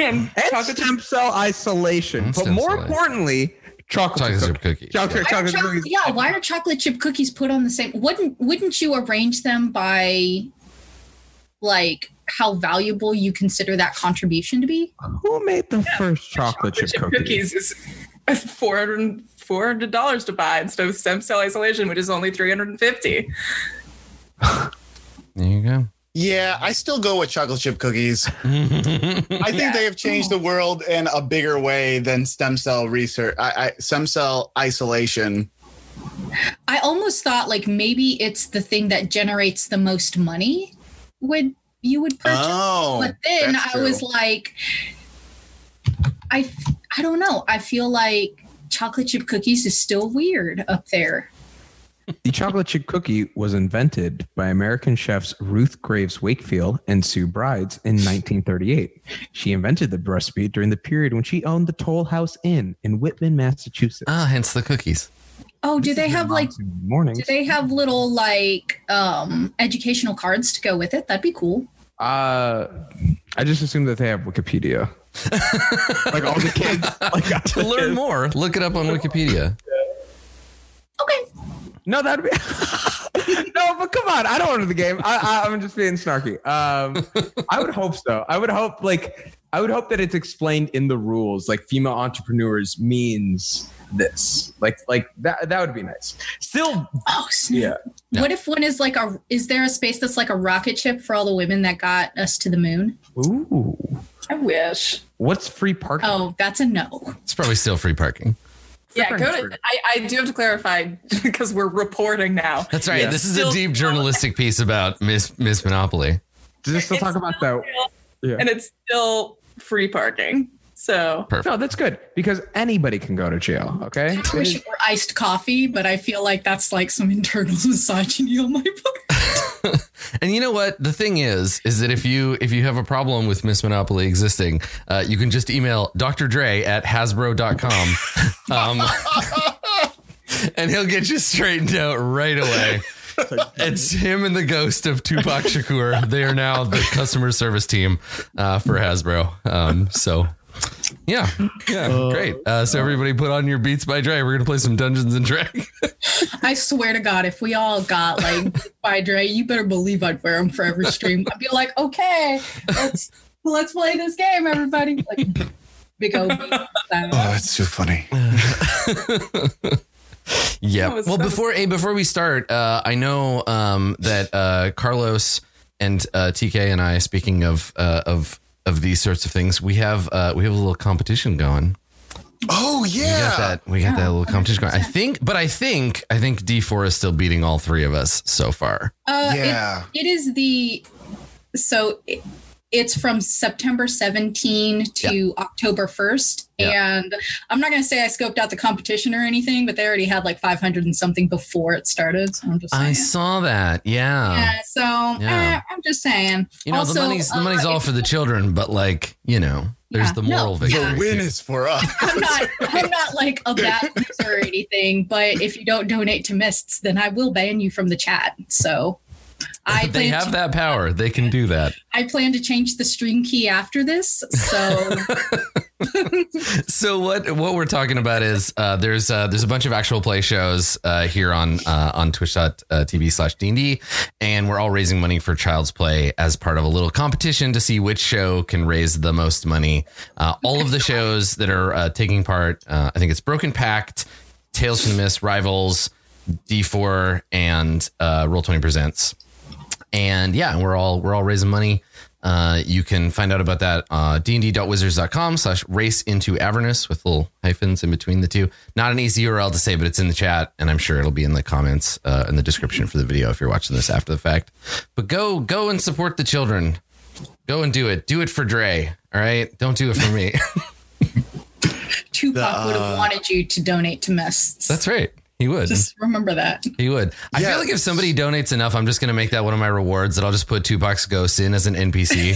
[SPEAKER 2] and
[SPEAKER 4] And
[SPEAKER 2] chocolate chip.
[SPEAKER 4] stem cell isolation.
[SPEAKER 1] And
[SPEAKER 4] but more
[SPEAKER 1] cell isolation.
[SPEAKER 4] importantly, chocolate,
[SPEAKER 1] Chocolate
[SPEAKER 4] chip
[SPEAKER 1] chip cookie.
[SPEAKER 4] Chocolate,
[SPEAKER 3] Why are
[SPEAKER 4] chocolate
[SPEAKER 3] choc-
[SPEAKER 4] cookies.
[SPEAKER 3] yeah, why are chocolate chip cookies put on the same? Wouldn't wouldn't you arrange them by like how valuable you consider that contribution to be?
[SPEAKER 4] Who made the first chocolate, chip, cookies?
[SPEAKER 2] cookies is four hundred four hundred dollars to buy instead of stem cell isolation, which is only three hundred and fifty.
[SPEAKER 1] There you go.
[SPEAKER 5] Yeah, I still go with chocolate chip cookies. I think
[SPEAKER 2] Yeah.
[SPEAKER 5] they have changed the world in a bigger way than stem cell research, I, I, stem cell isolation.
[SPEAKER 3] I almost thought like maybe it's the thing that generates the most money would you would purchase.
[SPEAKER 5] Oh,
[SPEAKER 3] but then
[SPEAKER 5] that's
[SPEAKER 3] I was like, I I don't know. I feel like chocolate chip cookies is still weird up there.
[SPEAKER 4] The chocolate chip cookie was invented by American chefs Ruth Graves Wakefield and Sue Brides in 1938. She invented the recipe during the period when she owned the Toll House Inn in Whitman, Massachusetts.
[SPEAKER 1] Ah, hence the cookies.
[SPEAKER 3] Oh, do they have like
[SPEAKER 4] morning?
[SPEAKER 3] do they have little like um educational cards to go with it? That'd be cool.
[SPEAKER 4] Uh, I just assume that they have Wikipedia. like all the kids. Like
[SPEAKER 1] To learn more, look it up on Wikipedia.
[SPEAKER 3] Okay.
[SPEAKER 4] No, that'd be no, but come on, I don't want to the game. I, I, I'm just being snarky. Um, I would hope so. I would hope like I would hope that it's explained in the rules, like female entrepreneurs means this. Like like that that would be nice. Still,
[SPEAKER 3] Oh, snap.
[SPEAKER 4] yeah.
[SPEAKER 3] What if one is like a is there a space that's like a rocket ship for all the women that got us to the moon?
[SPEAKER 4] Ooh,
[SPEAKER 2] I wish.
[SPEAKER 4] what's free parking?
[SPEAKER 3] Oh, that's a no.
[SPEAKER 1] It's probably still free parking.
[SPEAKER 2] Yeah, go to. I, I do have to clarify because we're reporting now.
[SPEAKER 1] That's right.
[SPEAKER 4] Yeah.
[SPEAKER 1] This is a deep journalistic piece about Miss Miss Monopoly.
[SPEAKER 4] Does it still
[SPEAKER 2] It's
[SPEAKER 4] talk about
[SPEAKER 2] still
[SPEAKER 4] that?
[SPEAKER 2] real,
[SPEAKER 4] Yeah.
[SPEAKER 2] And it's still free parking. So
[SPEAKER 1] Perfect.
[SPEAKER 4] No, that's good because anybody can go to jail. Okay.
[SPEAKER 3] I wish it were iced coffee, but I feel like that's like some internal misogyny on my part.
[SPEAKER 1] And you know what? The thing is, is that if you if you have a problem with Miss Monopoly existing, uh, you can just email Dr. Dre at Hasbro.com. Um, and he'll get you straightened out right away. It's him and the ghost of Tupac Shakur. They are now the customer service team uh, for Hasbro. Um, so, yeah, yeah, great. Uh, so everybody, put on your Beats by Dre. We're gonna play some Dungeons and Dragons.
[SPEAKER 3] I swear to God, if we all got like by Dre, you better believe I'd wear them for every stream. I'd be like, okay, let's let's play this game, everybody. Like big old
[SPEAKER 5] Oh,
[SPEAKER 3] style.
[SPEAKER 5] that's too funny.
[SPEAKER 1] Yeah. Well,
[SPEAKER 2] so-
[SPEAKER 1] before hey, before we start, uh, I know um, that uh, Carlos and uh, TK and I, speaking of uh, of of these sorts of things, we have uh, we have a little competition going.
[SPEAKER 5] Oh yeah,
[SPEAKER 1] We
[SPEAKER 5] yeah.
[SPEAKER 1] got that. We got that little competition going. I think, but I think I think D four is still beating all three of us so far.
[SPEAKER 3] Uh, it-
[SPEAKER 5] Yeah.
[SPEAKER 3] it is the so it, it's from September 17 to October 1st.
[SPEAKER 1] Yeah.
[SPEAKER 3] And I'm not going to say I scoped out the competition or anything, but they already had like 500 and something before it started. So I'm just
[SPEAKER 1] I saw that. Yeah.
[SPEAKER 3] yeah, so
[SPEAKER 1] Yeah.
[SPEAKER 3] eh, I'm just saying.
[SPEAKER 1] You know, the money's the
[SPEAKER 3] uh,
[SPEAKER 1] money's all for the children, but like you know, there's
[SPEAKER 3] Yeah.
[SPEAKER 1] the moral
[SPEAKER 3] yeah.
[SPEAKER 1] victory.
[SPEAKER 5] the win is for us.
[SPEAKER 3] I'm not, I'm not like a bad loser or anything, but if you don't donate to Mists, then I will ban you from the chat. So I
[SPEAKER 1] they have
[SPEAKER 3] to,
[SPEAKER 1] that power. They can do that.
[SPEAKER 3] I plan to change the stream key after this. So
[SPEAKER 1] So what what we're talking about is uh, there's uh, there's a bunch of actual play shows uh, here on uh, on twitch.tv slash D&D and we're all raising money for Child's Play as part of a little competition to see which show can raise the most money. Uh, all of the shows that are uh, taking part, uh, I think it's Broken Pact, Tales from the Mist, Rivals, D4, and uh, Roll20 Presents and yeah we're all we're all raising money. Uh, you can find out about that uh, dnd.wizards.com slash race into avernus with little hyphens in between the two. Not an easy url to say but it's in the chat and i'm sure it'll be in the comments uh, in the description for the video if you're watching this after the fact. But go go and support the children. Go and do it. Do it for dre all right? Don't do it for me.
[SPEAKER 3] Tupac
[SPEAKER 5] The,
[SPEAKER 3] would
[SPEAKER 5] uh,
[SPEAKER 3] have wanted you to donate to Mists.
[SPEAKER 1] that's right he would
[SPEAKER 3] Just remember that.
[SPEAKER 1] he would i
[SPEAKER 5] Yeah.
[SPEAKER 1] feel like if somebody donates enough i'm just going to make that one of my rewards that i'll just put tupac's ghost in as an npc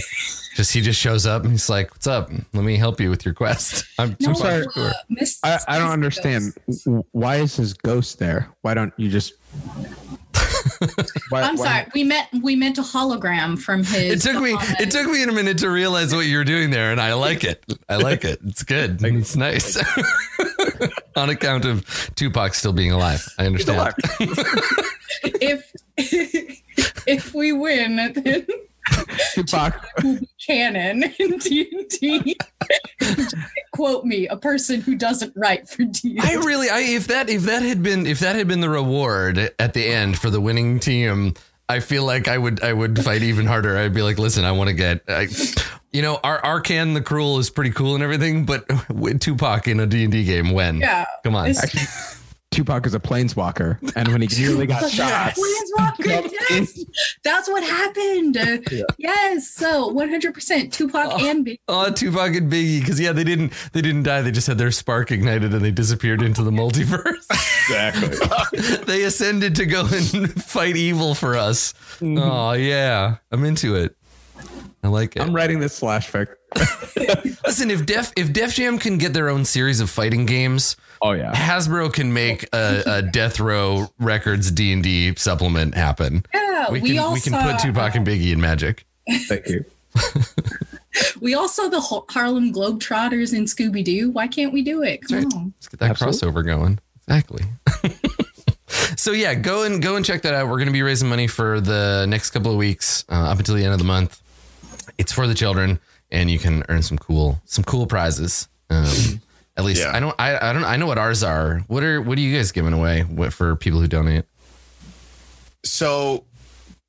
[SPEAKER 1] just he just shows up and he's like what's up let me help you with your quest i'm
[SPEAKER 3] No,
[SPEAKER 1] Tupac
[SPEAKER 4] sorry.
[SPEAKER 3] Uh, Mists
[SPEAKER 4] I, I don't understand.
[SPEAKER 3] ghost.
[SPEAKER 4] Why is his ghost there? Why don't you just? Why,
[SPEAKER 3] I'm
[SPEAKER 4] why-
[SPEAKER 3] sorry. We meant we meant a hologram from his.
[SPEAKER 1] It took me.
[SPEAKER 3] comment.
[SPEAKER 1] It took me a minute to realize what you were doing there, and I like it. I like it. It's good. It's nice. On account of Tupac still being alive, I understand.
[SPEAKER 4] alive.
[SPEAKER 3] if if we win, then
[SPEAKER 4] Tupac.
[SPEAKER 3] will canon in D&D. Quote me, a person who doesn't write for D&D.
[SPEAKER 1] Really, I if that if that had been if that had been the reward at the end for the winning team, I feel like I would I would fight even harder. I'd be like, listen, I want to get, I, you know, our Arcan the Cruel is pretty cool and everything, but with Tupac in a D and D game, when?
[SPEAKER 3] yeah.
[SPEAKER 1] Come on.
[SPEAKER 3] It's-
[SPEAKER 4] Actually, Tupac is a planeswalker, and when he nearly got shot,
[SPEAKER 3] Planeswalker, yes, that's what happened. Yes, so 100% Tupac
[SPEAKER 1] Oh.
[SPEAKER 3] and Big.
[SPEAKER 1] Oh, Tupac and Biggie, because yeah, they didn't they didn't die. They just had their spark ignited and they disappeared into the multiverse.
[SPEAKER 4] exactly.
[SPEAKER 1] they ascended to go and fight evil for us.
[SPEAKER 4] Mm-hmm.
[SPEAKER 1] Oh yeah, I'm into it. I like it.
[SPEAKER 4] I'm writing this slash fic.
[SPEAKER 1] Listen, if Def if Def Jam can get their own series of fighting games,
[SPEAKER 4] Oh yeah,
[SPEAKER 1] Hasbro can make a, a Death Row Records D and D supplement happen.
[SPEAKER 3] Yeah,
[SPEAKER 1] We
[SPEAKER 3] we,
[SPEAKER 1] can we can put Tupac and Biggie in Magic.
[SPEAKER 4] thank you.
[SPEAKER 3] we also the Harlem Globetrotters in Scooby Doo. Why can't we do it? Come
[SPEAKER 1] That's
[SPEAKER 3] on.
[SPEAKER 1] Let's get that
[SPEAKER 4] Absolutely.
[SPEAKER 1] crossover going. Exactly. so yeah, go and go and check that out. We're going to be raising money for the next couple of weeks uh, up until the end of the month. It's for the children, and you can earn some cool some cool prizes. Um, at least
[SPEAKER 5] Yeah.
[SPEAKER 1] I don't I, I don't I know what ours are. What are what are you guys giving away what, for people who donate?
[SPEAKER 5] So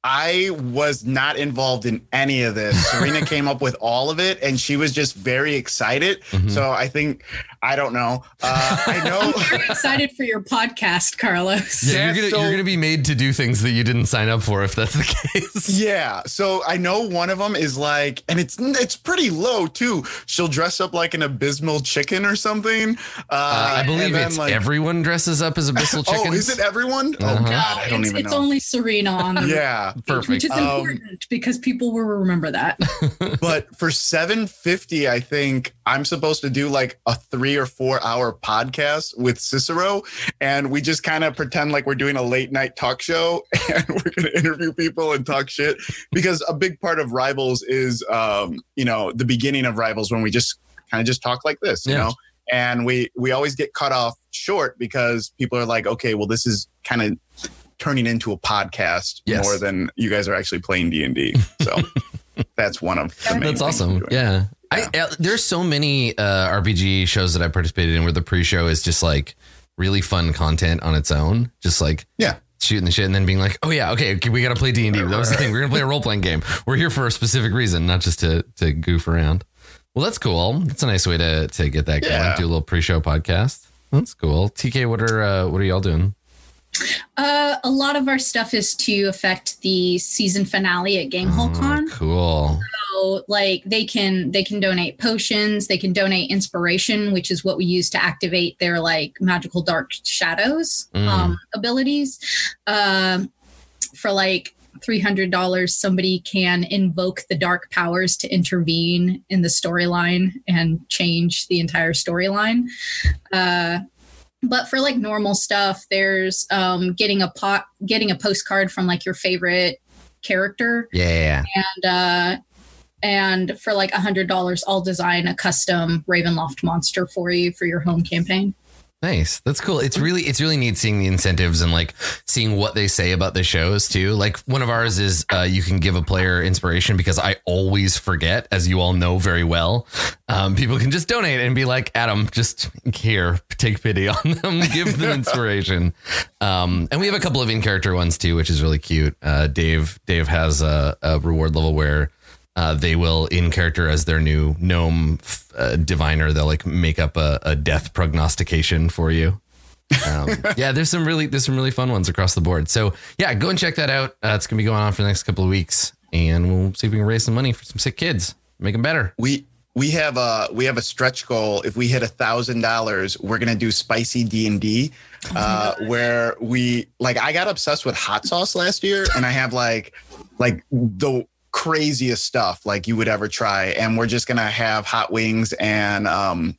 [SPEAKER 5] I was not involved in any of this. Serena came up with all of it and she was just very excited.
[SPEAKER 1] Mhm.
[SPEAKER 5] So I think, I don't know. Uh, I know.
[SPEAKER 3] Very excited for your podcast, Carlos.
[SPEAKER 1] Yeah,
[SPEAKER 5] Yeah,
[SPEAKER 1] you're gonna
[SPEAKER 5] so-
[SPEAKER 1] you're gonna be made to do things that you didn't sign up for if that's the case.
[SPEAKER 5] Yeah, so I know one of them is like, and it's it's pretty low too. She'll dress up like an abysmal chicken or something. Uh,
[SPEAKER 1] Uh, I believe it's
[SPEAKER 5] like-
[SPEAKER 1] everyone dresses up as abyssal chickens.
[SPEAKER 5] Oh, is it everyone? Oh
[SPEAKER 1] Uh-huh.
[SPEAKER 5] God, I don't
[SPEAKER 3] it's,
[SPEAKER 5] even
[SPEAKER 3] it's
[SPEAKER 5] know.
[SPEAKER 3] only Serena on the
[SPEAKER 5] yeah,
[SPEAKER 3] page,
[SPEAKER 1] Perfect.
[SPEAKER 3] which is
[SPEAKER 5] Um,
[SPEAKER 3] important because people will remember that.
[SPEAKER 5] but for 750 i think i'm supposed to do like a three or four hour podcast with cicero and we just kind of pretend like we're doing a late night talk show and we're going to interview people and talk shit because a big part of rivals is um you know the beginning of rivals when we just kind of just talk like this you know and we we always get cut off short because people are like okay well this is kind of turning into a podcast
[SPEAKER 1] Yes.
[SPEAKER 5] more than you guys are actually playing d&d so that's one of the
[SPEAKER 1] That's awesome.
[SPEAKER 5] doing.
[SPEAKER 1] Yeah. I, uh, there's so many uh, RPG shows that I participated in where the pre-show is just like really fun content on its own, just like
[SPEAKER 5] Yeah.
[SPEAKER 1] shooting the shit and then being like, oh yeah, okay, okay we got to play D and D. That was the thing. We're gonna play a role playing game. We're here for a specific reason, not just to to goof around. Well, that's cool. That's a nice way to to get that going.
[SPEAKER 5] Yeah.
[SPEAKER 1] Do a little pre-show podcast. That's cool. TK, what are uh, what are y'all doing?
[SPEAKER 3] Uh, a lot of our stuff is to affect the season finale at Gamehole
[SPEAKER 1] Oh,
[SPEAKER 3] Con.
[SPEAKER 1] cool.
[SPEAKER 3] So, like, they can they can donate potions, they can donate inspiration, which is what we use to activate their like magical dark shadows
[SPEAKER 1] Mm.
[SPEAKER 3] um, abilities. Um, for like three hundred dollars, somebody can invoke the dark powers to intervene in the storyline and change the entire storyline. Uh, but for like normal stuff, there's um, getting a pot, getting a postcard from like your favorite character,
[SPEAKER 1] Yeah.
[SPEAKER 3] and uh, and for like a hundred dollars, I'll design a custom Ravenloft monster for you for your home campaign.
[SPEAKER 1] Nice. That's cool. It's really it's really neat seeing the incentives and like seeing what they say about the shows too. Like one of ours is uh, you can give a player inspiration because I always forget, as you all know very well. Um, people can just donate and be like, Adam, just here, take pity on them, give them inspiration. Um, and we have a couple of in character ones too, which is really cute. Uh, Dave Dave has a, a reward level where uh, they will in character as their new gnome uh, diviner they'll like make up a, a death prognostication for you. Um, yeah there's some really there's some really fun ones across the board. So yeah go and check that out. Uh, it's gonna be going on for the next couple of weeks and we'll see if we can raise some money for some sick kids. Make them better.
[SPEAKER 5] We we have a we have a stretch goal. If we hit a thousand dollars we're gonna do spicy d&d uh, where we like i got obsessed with hot sauce last year and i have like like the craziest stuff like you would ever try and we're just gonna have hot wings and um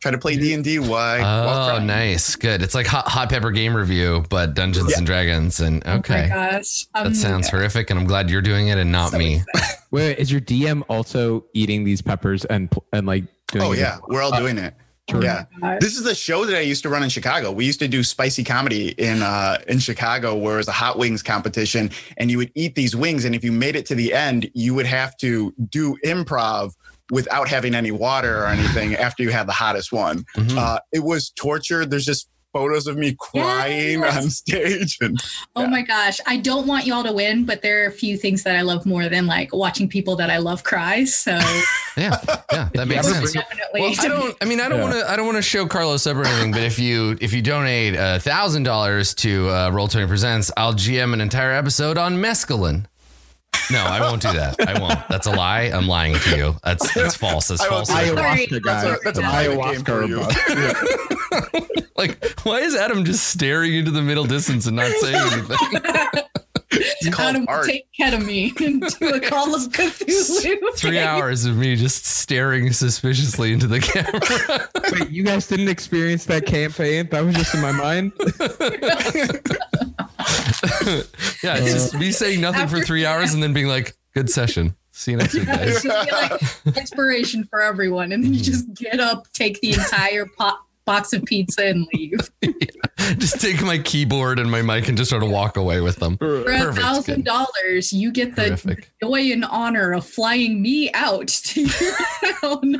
[SPEAKER 5] try to play mm-hmm. d&d why
[SPEAKER 1] oh nice. Good. It's like hot, hot pepper game review but dungeons
[SPEAKER 5] Yeah.
[SPEAKER 1] and dragons and
[SPEAKER 3] Oh my
[SPEAKER 1] okay.
[SPEAKER 3] gosh, I'm-
[SPEAKER 1] that um, sounds horrific and i'm glad you're doing it and not
[SPEAKER 3] so
[SPEAKER 1] me.
[SPEAKER 4] Wait, wait, is your DM also eating these peppers and and like doing
[SPEAKER 5] oh
[SPEAKER 4] it?
[SPEAKER 5] yeah. we're all uh, doing it.
[SPEAKER 3] Oh my
[SPEAKER 5] yeah. This is the show that I used to run in Chicago. We used to do spicy comedy in uh, in Chicago, where it was a hot wings competition, and you would eat these wings, and if you made it to the end, you would have to do improv without having any water or anything after you had the hottest one.
[SPEAKER 1] Mhm.
[SPEAKER 5] Uh, it was torture. There's just photos of me crying
[SPEAKER 3] Yes.
[SPEAKER 5] on stage. And
[SPEAKER 3] Oh my gosh. I don't want y'all to win, but there are a few things that I love more than like watching people that I love cry. So
[SPEAKER 1] Yeah, yeah, that makes sense.
[SPEAKER 3] definitely.
[SPEAKER 1] Well, I don't. I mean, I don't
[SPEAKER 4] Yeah.
[SPEAKER 1] want to. I don't want to show Carlos up or anything. But if you if you donate a thousand dollars to uh, Roll Twenty Presents, I'll GM an entire episode on mescaline. No, I won't do that. I won't. That's a lie. I'm lying to you. That's that's false. That's
[SPEAKER 5] I
[SPEAKER 1] false.
[SPEAKER 5] won't do it.
[SPEAKER 3] Sorry.
[SPEAKER 4] Ayahuasca,
[SPEAKER 5] That's a-
[SPEAKER 4] guys.
[SPEAKER 5] that's
[SPEAKER 4] An
[SPEAKER 5] private game for
[SPEAKER 4] ayahuasca
[SPEAKER 5] you.
[SPEAKER 1] Like, why is Adam just staring into the middle distance and not saying anything?
[SPEAKER 5] It's called
[SPEAKER 3] Adam
[SPEAKER 5] art.
[SPEAKER 3] take ketamine and do a call of Cthulhu.
[SPEAKER 1] Three hours of me just staring suspiciously into the camera.
[SPEAKER 4] Wait, you guys didn't experience that campaign? That was just in my mind.
[SPEAKER 1] yeah, it's just me saying nothing for three hours and then being like, "Good session. See you next week, guys."
[SPEAKER 3] just be like inspiration for everyone, and then you just get up, take the entire pot, box of pizza, and leave.
[SPEAKER 1] just take my keyboard and my mic and just sort of walk away with them.
[SPEAKER 3] For a thousand dollars, you get the
[SPEAKER 1] Terrific.
[SPEAKER 3] joy and honor of flying me out to your town,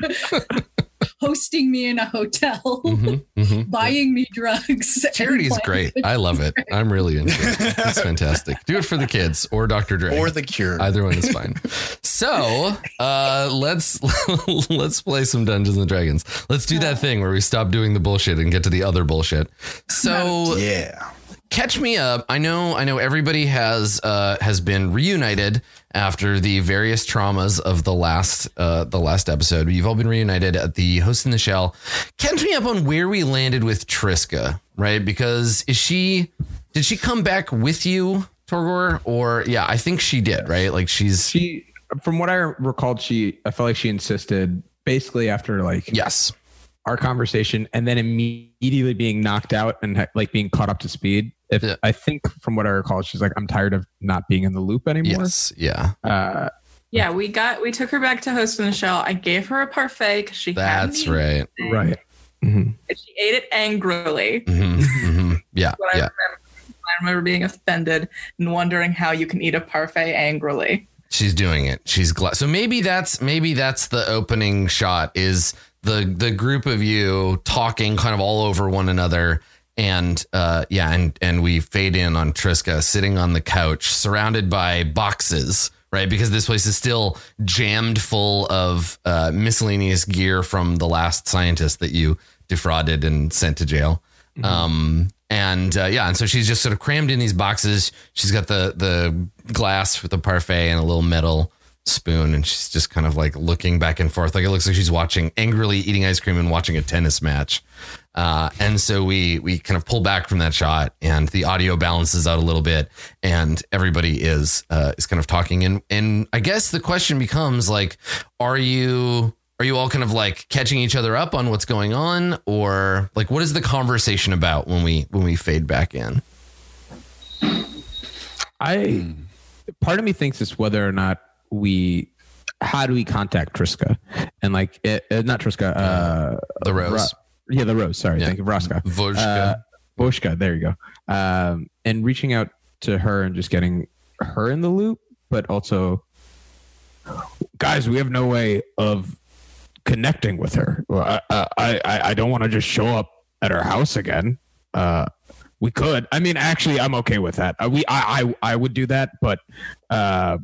[SPEAKER 3] hosting me in a hotel,
[SPEAKER 1] Mhm, mhm.
[SPEAKER 3] buying me drugs. and
[SPEAKER 1] Charity is great. I love it. I'm really into it. It's fantastic. Do it for the kids or Dr. Dre.
[SPEAKER 5] or the cure.
[SPEAKER 1] Either one is fine. So uh, let's let's play some Dungeons and Dragons. Let's do that thing where we stop doing the bullshit and get to the other bullshit. So
[SPEAKER 5] yeah.
[SPEAKER 1] Catch me up. I know I know everybody has uh, has been reunited after the various traumas of the last uh, the last episode. You've all been reunited at the host in the shell. Catch me up on where we landed with Triska, right? Because is she did she come back with you, Torgor? Or yeah, I think she did, right? Like she's
[SPEAKER 4] She, from what I recalled, she, I felt like she insisted basically after like
[SPEAKER 1] yes.
[SPEAKER 4] our conversation and then immediately being knocked out and like being caught up to speed. If
[SPEAKER 1] Yeah.
[SPEAKER 4] I think from what I recall, she's like, I'm tired of not being in the loop anymore.
[SPEAKER 1] Yes. Yeah.
[SPEAKER 4] Uh,
[SPEAKER 2] Yeah, we got we took her back to host in the shell. I gave her a parfait because she
[SPEAKER 1] That's
[SPEAKER 2] eaten
[SPEAKER 1] right.
[SPEAKER 2] it,
[SPEAKER 4] right. Mhm.
[SPEAKER 2] and she ate it angrily.
[SPEAKER 1] hmm hmm Yeah.
[SPEAKER 2] What I
[SPEAKER 1] Yeah.
[SPEAKER 2] remember, I remember being offended and wondering how you can eat a parfait angrily.
[SPEAKER 1] She's doing it. She's glad. So maybe that's maybe that's the opening shot is the the group of you talking kind of all over one another and uh yeah and and we fade in on Triska sitting on the couch surrounded by boxes right? Because this place is still jammed full of uh miscellaneous gear from the last scientist that you defrauded and sent to jail. Um and uh, yeah and so she's just sort of crammed in these boxes. She's got the the glass with the parfait and a little metal spoon and she's just kind of like looking back and forth. Like it looks like she's watching angrily eating ice cream and watching a tennis match uh, and so we we kind of pull back from that shot and the audio balances out a little bit and everybody is uh, is kind of talking. And and I guess the question becomes like are you are you all kind of like catching each other up on what's going on? Or like what is the conversation about when we when we fade back in?
[SPEAKER 4] I part of me thinks it's whether or not we how do we contact Triska? And like it, uh, not Triska uh
[SPEAKER 1] the rose
[SPEAKER 4] yeah the rose sorry
[SPEAKER 1] Yeah.
[SPEAKER 4] thank you Vraska
[SPEAKER 1] Vojka.
[SPEAKER 4] uh, Boshka there you go um and reaching out to her and just getting her in the loop but also guys we have no way of connecting with her I I I, I don't want to just show up at her house again uh we could. I mean, actually, I'm okay with that. Uh, we, I, I, I would do that, but uh,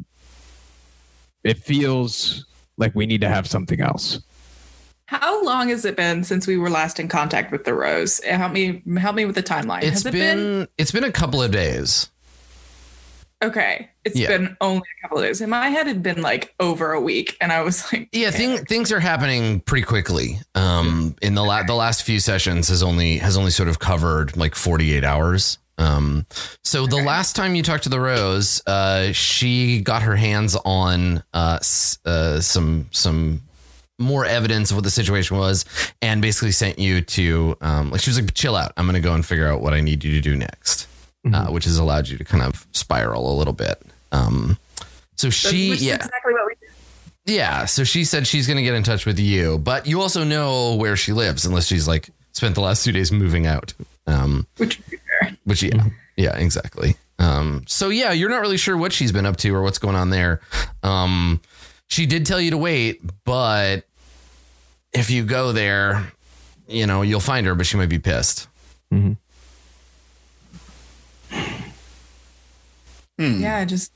[SPEAKER 4] it feels like we need to have something else.
[SPEAKER 2] How long has it been since we were last in contact with the rose? Help me help me with the timeline.
[SPEAKER 1] It's
[SPEAKER 2] has it
[SPEAKER 1] been, it's been a couple of days.
[SPEAKER 2] okay? It's
[SPEAKER 1] Yeah.
[SPEAKER 2] been only a couple of days. In my head, it'd been like over a week, and I was like,
[SPEAKER 1] Yeah, thing, things are happening pretty quickly. Um, in the la- the last few sessions has only has only sort of covered like 48 hours. Um, so the last time you talked to the Rose, uh, she got her hands on uh, uh, some some more evidence of what the situation was, and basically sent you to um, like she was like, "Chill out. I'm going to go and figure out what I need you to do next," uh, which has allowed you to kind of spiral a little bit. Um, so she,
[SPEAKER 2] which is
[SPEAKER 1] yeah,
[SPEAKER 2] exactly what we did.
[SPEAKER 1] yeah, so she said she's going to get in touch with you, but you also know where she lives, unless she's like spent the last two days moving out. Um,
[SPEAKER 2] Which would be fair.
[SPEAKER 1] which yeah, yeah, exactly. Um, so yeah, you're not really sure what she's been up to or what's going on there. Um, she did tell you to wait, but if you go there, you know you'll find her, but she might be pissed.
[SPEAKER 4] Mhm.
[SPEAKER 5] Hmm.
[SPEAKER 2] Yeah, just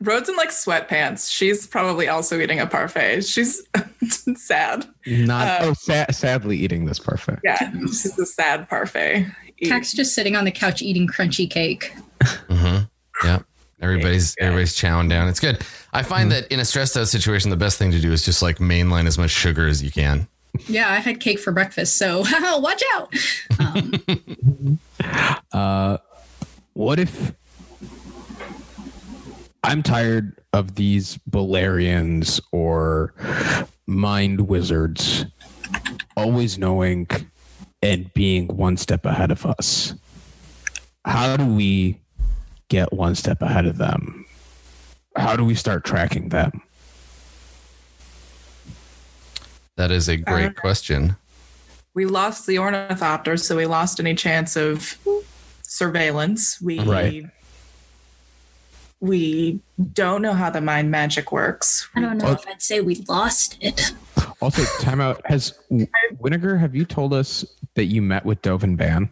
[SPEAKER 2] Rhodes in like sweatpants. She's probably also eating a parfait. She's sad.
[SPEAKER 4] Not
[SPEAKER 2] Uh,
[SPEAKER 4] oh, sa- sadly eating this parfait.
[SPEAKER 2] Yeah, she's a sad parfait.
[SPEAKER 3] Tack's just sitting on the couch eating crunchy cake.
[SPEAKER 1] Mm-hmm. Yeah. Everybody's
[SPEAKER 2] Yeah.
[SPEAKER 1] everybody's chowing down. It's good. I find that in a stressed out situation, the best thing to do is just like mainline as much sugar as you can.
[SPEAKER 3] Yeah, I had cake for breakfast, so watch out. Um,
[SPEAKER 4] Uh, what if I'm tired of these Balerians or mind wizards always knowing and being one step ahead of us? How do we get one step ahead of them? How do we start tracking them?
[SPEAKER 1] That is a great
[SPEAKER 2] Uh,
[SPEAKER 1] question.
[SPEAKER 2] we lost the ornithopter, so we lost any chance of surveillance. We
[SPEAKER 4] Right.
[SPEAKER 2] we don't know how the mind magic works.
[SPEAKER 3] I don't know if I'd say we lost it.
[SPEAKER 4] Also, timeout. Has Winnegar, have you told us that you met with Dovin Baan?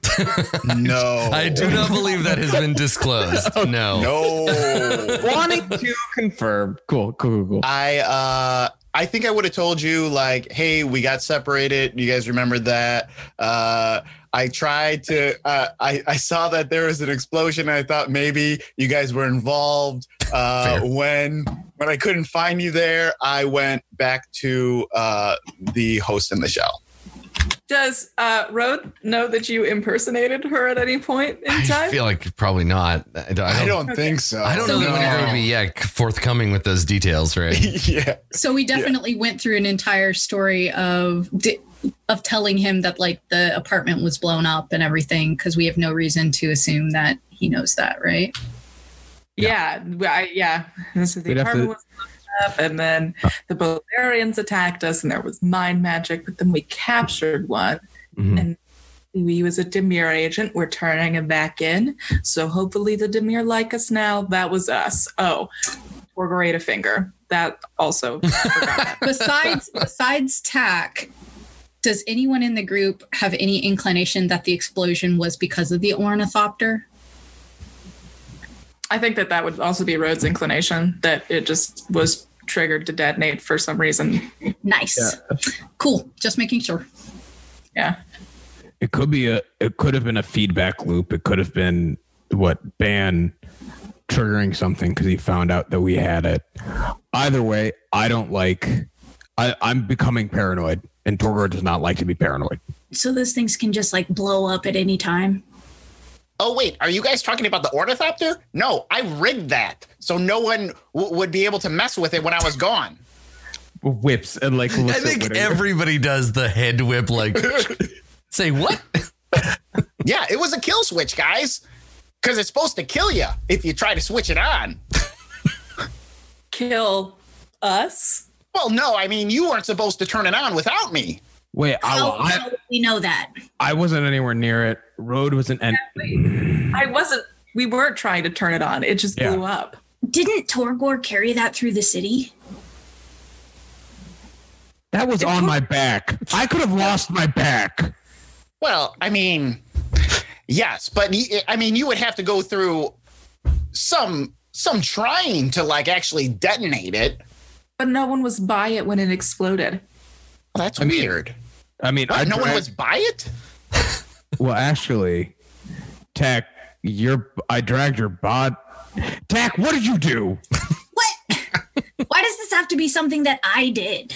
[SPEAKER 5] No.
[SPEAKER 1] I do not believe that has been disclosed. No.
[SPEAKER 5] No.
[SPEAKER 4] Wanting to confirm. Cool, cool, cool, cool.
[SPEAKER 5] I uh I think I would have told you like, hey, we got separated. You guys remember that? Uh I tried to uh I, I saw that there was an explosion. I thought maybe you guys were involved. Uh
[SPEAKER 1] Fair.
[SPEAKER 5] when when I couldn't find you there, I went back to uh the host in the show.
[SPEAKER 2] Does uh, Rode know that you impersonated her at any point in time?
[SPEAKER 1] I feel like probably not. I don't,
[SPEAKER 5] I don't
[SPEAKER 2] Okay.
[SPEAKER 5] think so.
[SPEAKER 1] I don't know that Winnegar would be yeah forthcoming with those details, right?
[SPEAKER 5] yeah.
[SPEAKER 3] So we definitely went through an entire story of di- of telling him that like the apartment was blown up and everything because we have no reason to assume that he knows that, right?
[SPEAKER 2] Yeah, I, yeah. This is the
[SPEAKER 4] We'd
[SPEAKER 2] apartment
[SPEAKER 4] to-
[SPEAKER 2] was up, and then the Bulgarians attacked us, and there was mind magic. But then we captured one.
[SPEAKER 4] Mhm.
[SPEAKER 2] and we was a Dimir agent. We're turning him back in. So hopefully the Dimir like us now. That was us. Oh, Torgor ate a finger. That also.
[SPEAKER 3] Besides besides Tack, does anyone in the group have any inclination that the explosion was because of the ornithopter?
[SPEAKER 2] I think that that would also be Rhodes' inclination that it just was triggered to detonate for some reason.
[SPEAKER 3] Nice. Cool. Just making sure.
[SPEAKER 2] Yeah.
[SPEAKER 4] It could be a. It could have been a feedback loop. It could have been what Baan triggering something because he found out that we had it. Either way, I don't like. I, I'm becoming paranoid, and Torgor does not like to be paranoid.
[SPEAKER 3] So those things can just like blow up at any time.
[SPEAKER 5] Oh wait, are you guys talking about the ornithopter? No, I rigged that so no one w- would be able to mess with it when I was gone.
[SPEAKER 4] Whips and like.
[SPEAKER 1] I
[SPEAKER 4] looks at
[SPEAKER 1] think
[SPEAKER 4] Whittaker.
[SPEAKER 1] everybody does the head whip. Like, say what?
[SPEAKER 5] Yeah, it was a kill switch, guys. Because it's supposed to kill you if you try to switch it on.
[SPEAKER 2] Kill us.
[SPEAKER 5] Well, no, I mean you weren't supposed to turn it on without me.
[SPEAKER 4] Wait, I,
[SPEAKER 3] How,
[SPEAKER 4] I,
[SPEAKER 3] how do we know that?
[SPEAKER 4] I wasn't anywhere near it. Road wasn't. And
[SPEAKER 2] I wasn't. We weren't trying to turn it on. It just
[SPEAKER 4] Yeah.
[SPEAKER 2] blew up.
[SPEAKER 3] Didn't Torgor carry that through the city?
[SPEAKER 4] that was on my back. I could have lost my back.
[SPEAKER 5] Well, I mean, yes, but I mean you would have to go through some some trying to like actually detonate it.
[SPEAKER 2] But no one was by it when it exploded.
[SPEAKER 5] Well, that's
[SPEAKER 4] I mean,
[SPEAKER 5] weird.
[SPEAKER 4] I mean, I
[SPEAKER 5] What, no one was by it.
[SPEAKER 4] Well, actually, Tack, your I dragged your bod. Tack, what did you do?
[SPEAKER 3] What? Why does this have to be something that I did?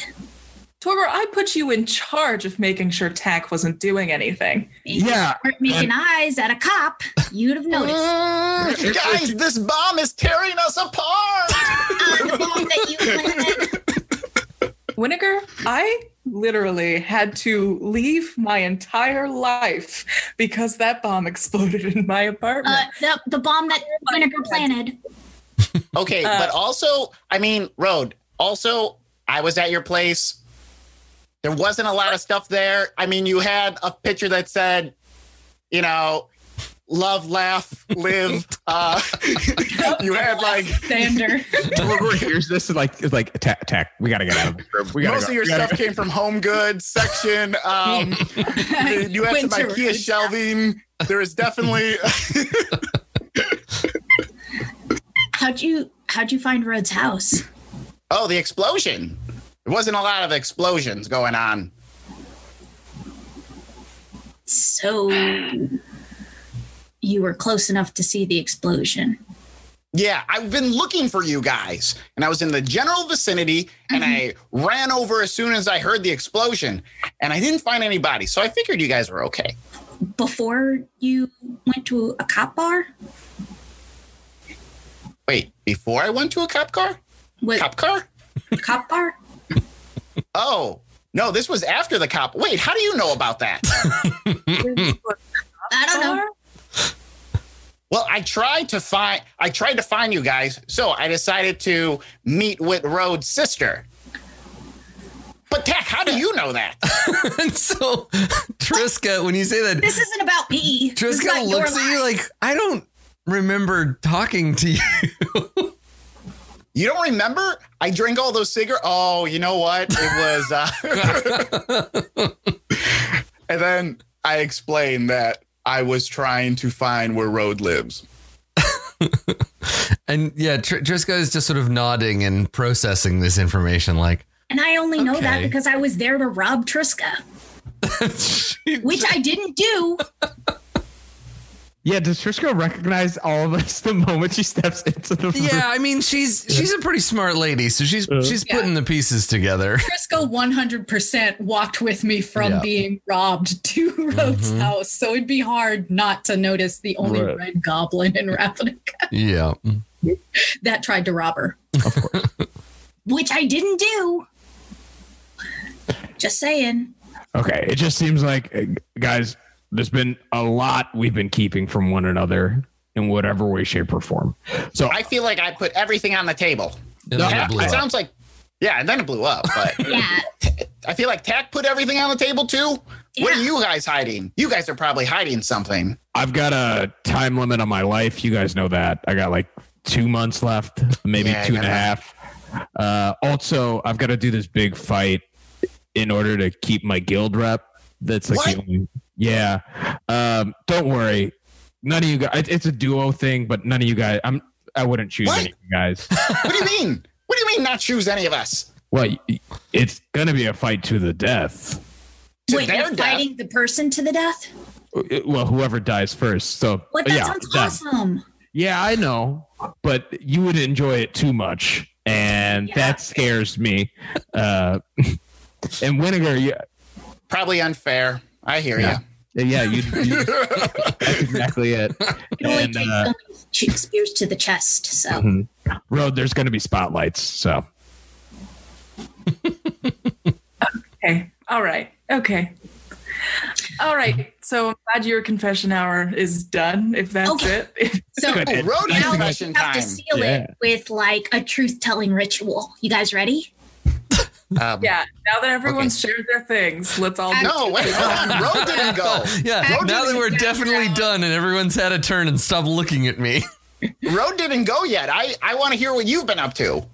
[SPEAKER 2] Torgor, I put you in charge of making sure Tack wasn't doing anything.
[SPEAKER 3] If you
[SPEAKER 4] Yeah,
[SPEAKER 3] weren't making eyes at a cop, you'd have noticed.
[SPEAKER 5] Mm, guys, this bomb is tearing us apart.
[SPEAKER 3] Uh, the bomb that you planted.
[SPEAKER 2] Winnegar, I literally had to leave my entire life because that bomb exploded in my apartment.
[SPEAKER 3] Uh, the, the bomb that Vinegar planted.
[SPEAKER 5] Okay,
[SPEAKER 2] Uh,
[SPEAKER 5] but also, I mean, Road, also, I was at your place. There wasn't a lot of stuff there. I mean, you had a picture that said, you know, love, laugh, live. Uh, you had like
[SPEAKER 3] Sander.
[SPEAKER 4] Here's this is like it's like attack attack. We gotta get out of this room. We gotta
[SPEAKER 5] most
[SPEAKER 4] go.
[SPEAKER 5] of your
[SPEAKER 4] We gotta
[SPEAKER 5] stuff came from Home Goods section. Um, you had some IKEA
[SPEAKER 3] roots.
[SPEAKER 5] shelving. There is definitely
[SPEAKER 3] How'd you how'd you find Rhodes' house?
[SPEAKER 5] oh the explosion. There wasn't a lot of explosions going on.
[SPEAKER 3] So you were close enough to see the explosion.
[SPEAKER 5] Yeah, I've been looking for you guys, and I was in the general vicinity, and I mm-hmm. ran over as soon as I heard the explosion, and I didn't find anybody. So I figured you guys were okay.
[SPEAKER 3] Before you went to a cop bar?
[SPEAKER 5] Wait, before I went to a cop car?
[SPEAKER 3] What
[SPEAKER 5] Cop car?
[SPEAKER 3] cop bar?
[SPEAKER 5] Oh, no, this was after the cop. Wait, how do you know about that?
[SPEAKER 3] I don't know.
[SPEAKER 5] Well, I tried to find I tried to find you guys, so I decided to meet with Rhodes' sister. But Tech, how do you know that?
[SPEAKER 1] and so Triska, when you say that,
[SPEAKER 3] This isn't about me. This is
[SPEAKER 1] Triska looks at you like, I don't remember talking to you.
[SPEAKER 5] You don't remember? I drank all those cigarettes. Oh, you know what? It was. Uh... and then I explained that I was trying to find where Road lives.
[SPEAKER 1] and yeah, Tr- Triska is just sort of nodding and processing this information like,
[SPEAKER 3] And I only know that because I was there to rob Triska, which I didn't do.
[SPEAKER 4] Yeah, does Triska recognize all of us the moment she steps into the room?
[SPEAKER 1] yeah, I mean, she's she's a pretty smart lady, so she's she's
[SPEAKER 3] Yeah.
[SPEAKER 1] putting the pieces together.
[SPEAKER 3] Triska 100% walked with me from
[SPEAKER 1] Yeah.
[SPEAKER 3] being robbed to Rhodes'
[SPEAKER 1] Mhm.
[SPEAKER 3] house. So it'd be hard not to notice the only
[SPEAKER 4] Right.
[SPEAKER 3] red goblin in Ravnica
[SPEAKER 1] Yeah.
[SPEAKER 3] that tried to rob her.
[SPEAKER 4] Of course.
[SPEAKER 3] Which I didn't do. Just saying.
[SPEAKER 4] Okay, it just seems like, uh, guys, there's been a lot we've been keeping from one another in whatever way, shape, or form. So
[SPEAKER 5] I feel like I put everything on the table.
[SPEAKER 1] And then it
[SPEAKER 5] it sounds like. Yeah, and then it blew up. But
[SPEAKER 3] Yeah.
[SPEAKER 5] I feel like Tack put everything on the table too. What are you guys hiding? You guys are probably hiding something.
[SPEAKER 4] I've got a time limit on my life. You guys know that. I got like two months left, maybe
[SPEAKER 5] Yeah, I
[SPEAKER 4] two and a
[SPEAKER 5] got
[SPEAKER 4] half. Uh, also, I've got to do this big fight in order to keep my guild rep. That's like
[SPEAKER 5] What?
[SPEAKER 4] the only. Yeah. Um, don't worry. None of you guys. It's a duo thing, but none of you guys. I'm. I wouldn't choose
[SPEAKER 5] What?
[SPEAKER 4] any of you guys.
[SPEAKER 5] What do you mean? What do you mean not choose any of us?
[SPEAKER 4] Well, it's gonna be a fight to the death.
[SPEAKER 5] To
[SPEAKER 3] Wait,
[SPEAKER 5] their
[SPEAKER 3] you're
[SPEAKER 5] death?
[SPEAKER 3] fighting the person to the death?
[SPEAKER 4] Well, whoever dies first. So
[SPEAKER 3] What? That
[SPEAKER 4] yeah,
[SPEAKER 3] sounds
[SPEAKER 4] them.
[SPEAKER 3] awesome.
[SPEAKER 4] Yeah, I know, but you would enjoy it too much, and
[SPEAKER 3] Yeah.
[SPEAKER 4] that scares me. Uh, and Winnegar, yeah,
[SPEAKER 5] Probably unfair. I hear
[SPEAKER 4] Yeah. yeah, you, you
[SPEAKER 5] you.
[SPEAKER 4] that's exactly it.
[SPEAKER 3] It only
[SPEAKER 4] And
[SPEAKER 3] takes
[SPEAKER 4] uh,
[SPEAKER 3] so many Shakespeare's to the chest. So
[SPEAKER 4] mhm. road, there's going to be spotlights. So
[SPEAKER 2] Okay. All right. Okay. All right. So I'm glad your confession hour is done. If that's
[SPEAKER 3] Okay.
[SPEAKER 2] it.
[SPEAKER 3] so
[SPEAKER 4] Good.
[SPEAKER 5] Oh, road
[SPEAKER 3] now we
[SPEAKER 5] confession
[SPEAKER 3] have to seal
[SPEAKER 4] Yeah.
[SPEAKER 3] it with like a truth telling ritual. You guys ready?
[SPEAKER 5] Um,
[SPEAKER 2] yeah. Now that everyone's shared their things, let's all.
[SPEAKER 3] I'm-
[SPEAKER 5] No, wait, hold on. Road didn't go.
[SPEAKER 1] Yeah.
[SPEAKER 3] Road
[SPEAKER 1] now that we're definitely
[SPEAKER 3] down.
[SPEAKER 1] done and everyone's had a turn and stopped looking at me.
[SPEAKER 5] Road didn't go yet. I, I want to hear what you've been up to.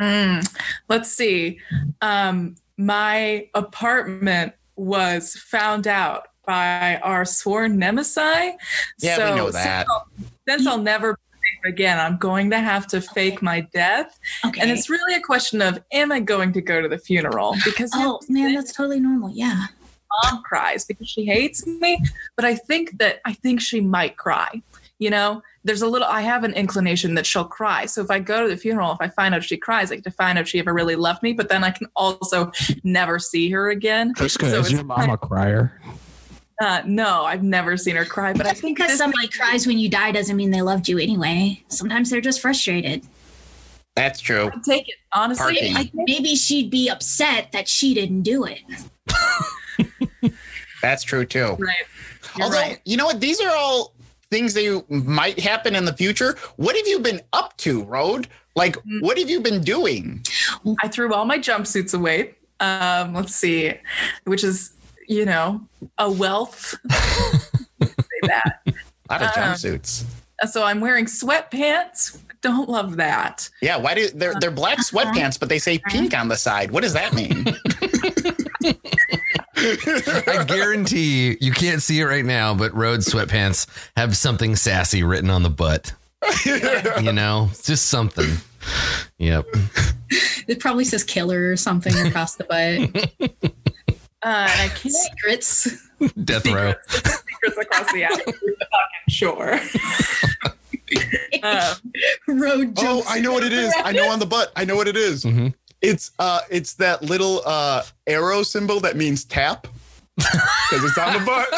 [SPEAKER 2] Mm, let's see. Um, my apartment was found out by our sworn nemesis.
[SPEAKER 5] Yeah,
[SPEAKER 2] so
[SPEAKER 5] we know
[SPEAKER 2] since
[SPEAKER 5] that.
[SPEAKER 2] I'll- Since I'll never be safe again, I'm going to have to fake my death.
[SPEAKER 3] Okay.
[SPEAKER 2] And it's really a question of am I going to go to the funeral? Because
[SPEAKER 3] oh man, that's totally normal. Yeah.
[SPEAKER 2] mom cries because she hates me, but I think that I think she might cry. You know, there's a little. I have an inclination that she'll cry. So if I go to the funeral, if I find out she cries, I get to find out if she ever really loved me. But then I can also never see her again.
[SPEAKER 4] Triska,
[SPEAKER 2] So
[SPEAKER 4] is your mom a crier?
[SPEAKER 2] Uh, no, I've never seen her cry. But I think
[SPEAKER 3] because
[SPEAKER 2] this
[SPEAKER 3] somebody cries when you die doesn't mean they loved you anyway. Sometimes they're just frustrated.
[SPEAKER 5] That's true.
[SPEAKER 2] I take it honestly. I
[SPEAKER 3] Like maybe she'd be upset that she didn't do it.
[SPEAKER 5] That's true too.
[SPEAKER 2] right. You're
[SPEAKER 5] Although,
[SPEAKER 2] right.
[SPEAKER 5] you know what? These are all things that you might happen in the future. What have you been up to, Road? Like,
[SPEAKER 2] Mm.
[SPEAKER 5] what have you been doing?
[SPEAKER 2] I threw all my jumpsuits away. Um, let's see, which is you know a wealth. say that.
[SPEAKER 5] A lot of
[SPEAKER 2] Uh,
[SPEAKER 5] jumpsuits.
[SPEAKER 2] So I'm wearing sweatpants. Don't love that.
[SPEAKER 5] Yeah, why do they're they're black sweatpants, but they say pink on the side? What does that mean?
[SPEAKER 1] I guarantee you can't see it right now, but road sweatpants have something sassy written on the butt. You know, just something. Yep.
[SPEAKER 3] It probably says killer or something across the butt.
[SPEAKER 2] Uh, and I can't
[SPEAKER 3] Secrets.
[SPEAKER 1] Death row.
[SPEAKER 2] secrets across the alley. fucking sure. um,
[SPEAKER 3] Road
[SPEAKER 5] oh. I know what it is. I know on the butt. I know what it is.
[SPEAKER 1] Mhm.
[SPEAKER 5] It's uh it's that little uh arrow symbol that means tap. Because it's on the butt.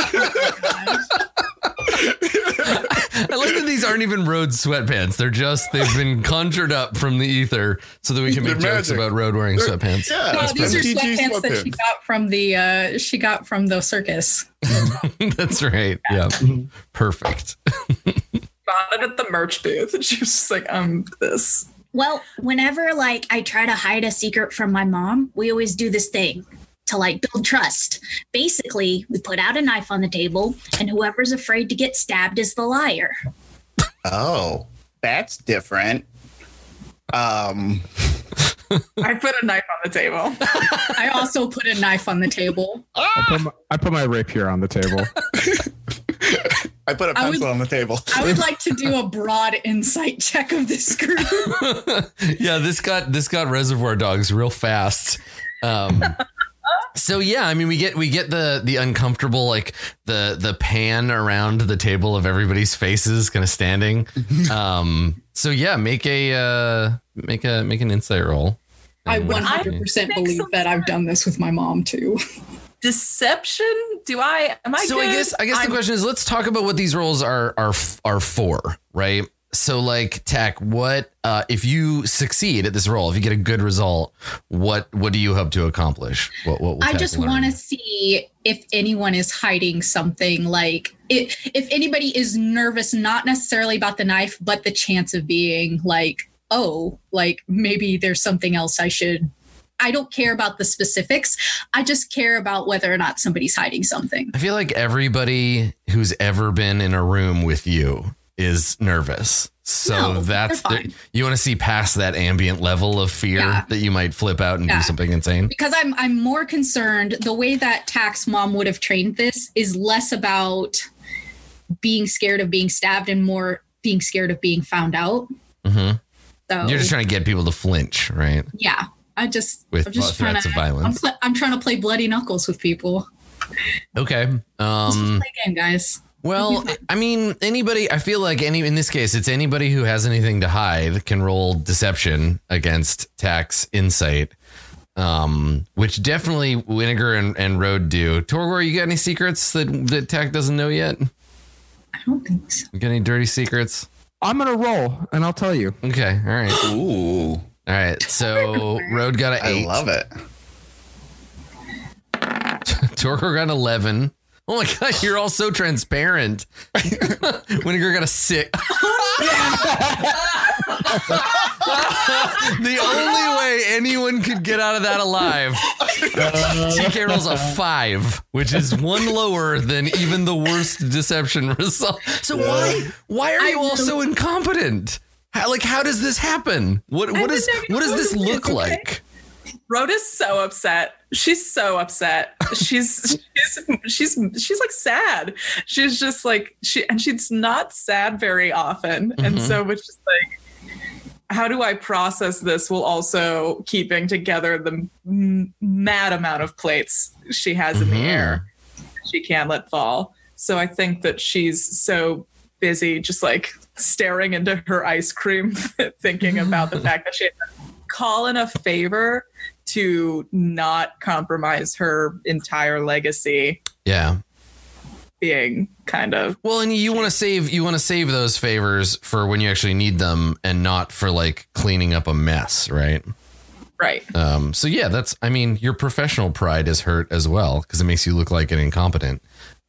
[SPEAKER 1] I like that these aren't even road sweatpants. They're just they've been conjured up from the ether so that we can
[SPEAKER 5] They're
[SPEAKER 1] make jokes about road wearing
[SPEAKER 5] They're-
[SPEAKER 1] sweatpants.
[SPEAKER 5] yeah,
[SPEAKER 3] No, these are
[SPEAKER 5] PG
[SPEAKER 3] sweatpants that she got from the uh she got from the circus.
[SPEAKER 1] That's right. Yeah. Perfect.
[SPEAKER 2] Bought it at the merch booth, and she was just like, "Um, this."
[SPEAKER 6] Well, whenever like I try to hide a secret from my mom, we always do this thing to like build trust. Basically, we put out a knife on the table, and whoever's afraid to get stabbed is the liar.
[SPEAKER 5] Oh, that's different. Um
[SPEAKER 2] I put a knife on the table.
[SPEAKER 3] I also put a knife on the table.
[SPEAKER 4] I put my, I put my rapier on the table.
[SPEAKER 5] I put a
[SPEAKER 3] I would-
[SPEAKER 5] pencil on the table.
[SPEAKER 3] I would like to do a broad insight check of this group.
[SPEAKER 1] yeah, this got this got Reservoir Dogs real fast. Um, so yeah, I mean, we get we get the the uncomfortable like the the pan around the table of everybody's faces, kind of standing. Um, so yeah, make a uh, make a make an insight roll.
[SPEAKER 3] I 100% believe that I've done this with my mom too.
[SPEAKER 2] Deception? Do I? Am I?
[SPEAKER 1] so
[SPEAKER 2] good?
[SPEAKER 1] I guess I guess
[SPEAKER 2] I'm-
[SPEAKER 1] the question is let's talk about what these roles are are are for, right? So like tech what uh if you succeed at this role, if you get a good result, what what do you hope to accomplish? What what will
[SPEAKER 3] I just want to see if anyone is hiding something like if if anybody is nervous not necessarily about the knife but the chance of being like oh like maybe there's something else I should I don't care about the specifics. I just care about whether or not somebody's hiding something.
[SPEAKER 1] I feel like everybody who's ever been in a room with you is nervous. So
[SPEAKER 3] No,
[SPEAKER 1] that's the, you want to see past that ambient level of fear
[SPEAKER 3] Yeah.
[SPEAKER 1] that you might flip out and
[SPEAKER 3] Yeah.
[SPEAKER 1] do something insane.
[SPEAKER 3] because I'm I'm more concerned the way that tax mom would have trained this is less about being scared of being stabbed and more being scared of being found out.
[SPEAKER 1] hmm
[SPEAKER 3] So
[SPEAKER 1] You're just trying to get people to flinch, right?
[SPEAKER 3] yeah, I just
[SPEAKER 1] With
[SPEAKER 3] I'm just
[SPEAKER 1] threats of
[SPEAKER 3] trying to, I'm,
[SPEAKER 1] violence.
[SPEAKER 3] pl- I'm trying to play bloody knuckles with people.
[SPEAKER 1] Okay.
[SPEAKER 3] Let's just
[SPEAKER 1] Um,
[SPEAKER 3] play a game, guys.
[SPEAKER 1] Well, I mean, anybody. I feel like any in this case, it's anybody who has anything to hide can roll deception against tax insight, um, which definitely Vinegar and, and Road do. Torgor, you got any secrets that that Tack doesn't know yet?
[SPEAKER 3] I don't think so.
[SPEAKER 1] You got any dirty secrets?
[SPEAKER 4] I'm gonna roll, and I'll tell you.
[SPEAKER 1] Okay, all right,
[SPEAKER 5] Ooh,
[SPEAKER 1] all right. So Road got an eight.
[SPEAKER 5] I love it.
[SPEAKER 1] Torgor got an eleven. Oh my god, you're all so transparent. Vinegar got a six. the only way anyone could get out of that alive. Uh, TK rolls a five, which is one lower than even the worst deception result. So why why are you all so incompetent? How, like how does this happen? What what
[SPEAKER 2] I
[SPEAKER 1] is
[SPEAKER 2] didn't know
[SPEAKER 1] what does this look
[SPEAKER 2] it, okay?
[SPEAKER 1] like?
[SPEAKER 2] Rhoda's so upset. She's so upset. She's she's she's she's like sad. She's just like she and she's not sad very often. And
[SPEAKER 1] Mhm.
[SPEAKER 2] so it's just like how do I process this while also keeping together the m- mad amount of plates she has in the
[SPEAKER 1] Mhm.
[SPEAKER 2] air she can't let fall. So I think that she's so busy just like staring into her ice cream, thinking about the fact that she had to call in a favor to not compromise her entire legacy
[SPEAKER 1] Yeah.
[SPEAKER 2] being kind of
[SPEAKER 1] Well, and you want to save you want to save those favors for when you actually need them and not for like cleaning up a mess, right?
[SPEAKER 2] right.
[SPEAKER 1] Um, so yeah, that's I mean, your professional pride is hurt as well because it makes you look like an incompetent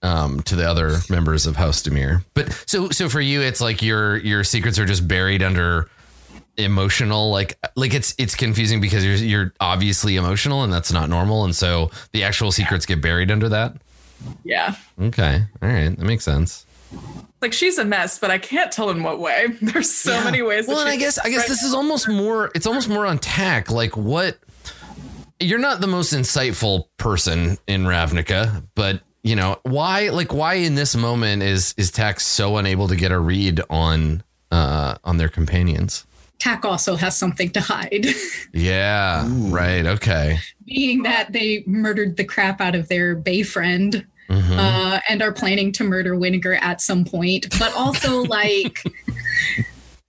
[SPEAKER 1] um, to the other members of House Dimir. But so so for you, it's like your your secrets are just buried under emotional like like it's it's confusing because you're you're obviously emotional and that's not normal and so the actual secrets get buried under that
[SPEAKER 2] Yeah.
[SPEAKER 1] okay all right that makes sense
[SPEAKER 2] Like she's a mess, but I can't tell in what way. There's so
[SPEAKER 1] Yeah.
[SPEAKER 2] many ways.
[SPEAKER 1] Well, and I guess I guess this is almost more. It's almost more on tack. Like what? You're not the most insightful person in Ravnica, but you know why? Like why in this moment is is Tack so unable to get a read on uh on their companions?
[SPEAKER 3] Tack also has something to hide,
[SPEAKER 1] Yeah. Right. Okay.
[SPEAKER 3] being that they murdered the crap out of their bay friend
[SPEAKER 1] Mhm.
[SPEAKER 3] uh, and are planning to murder Winnegar at some point, but also like.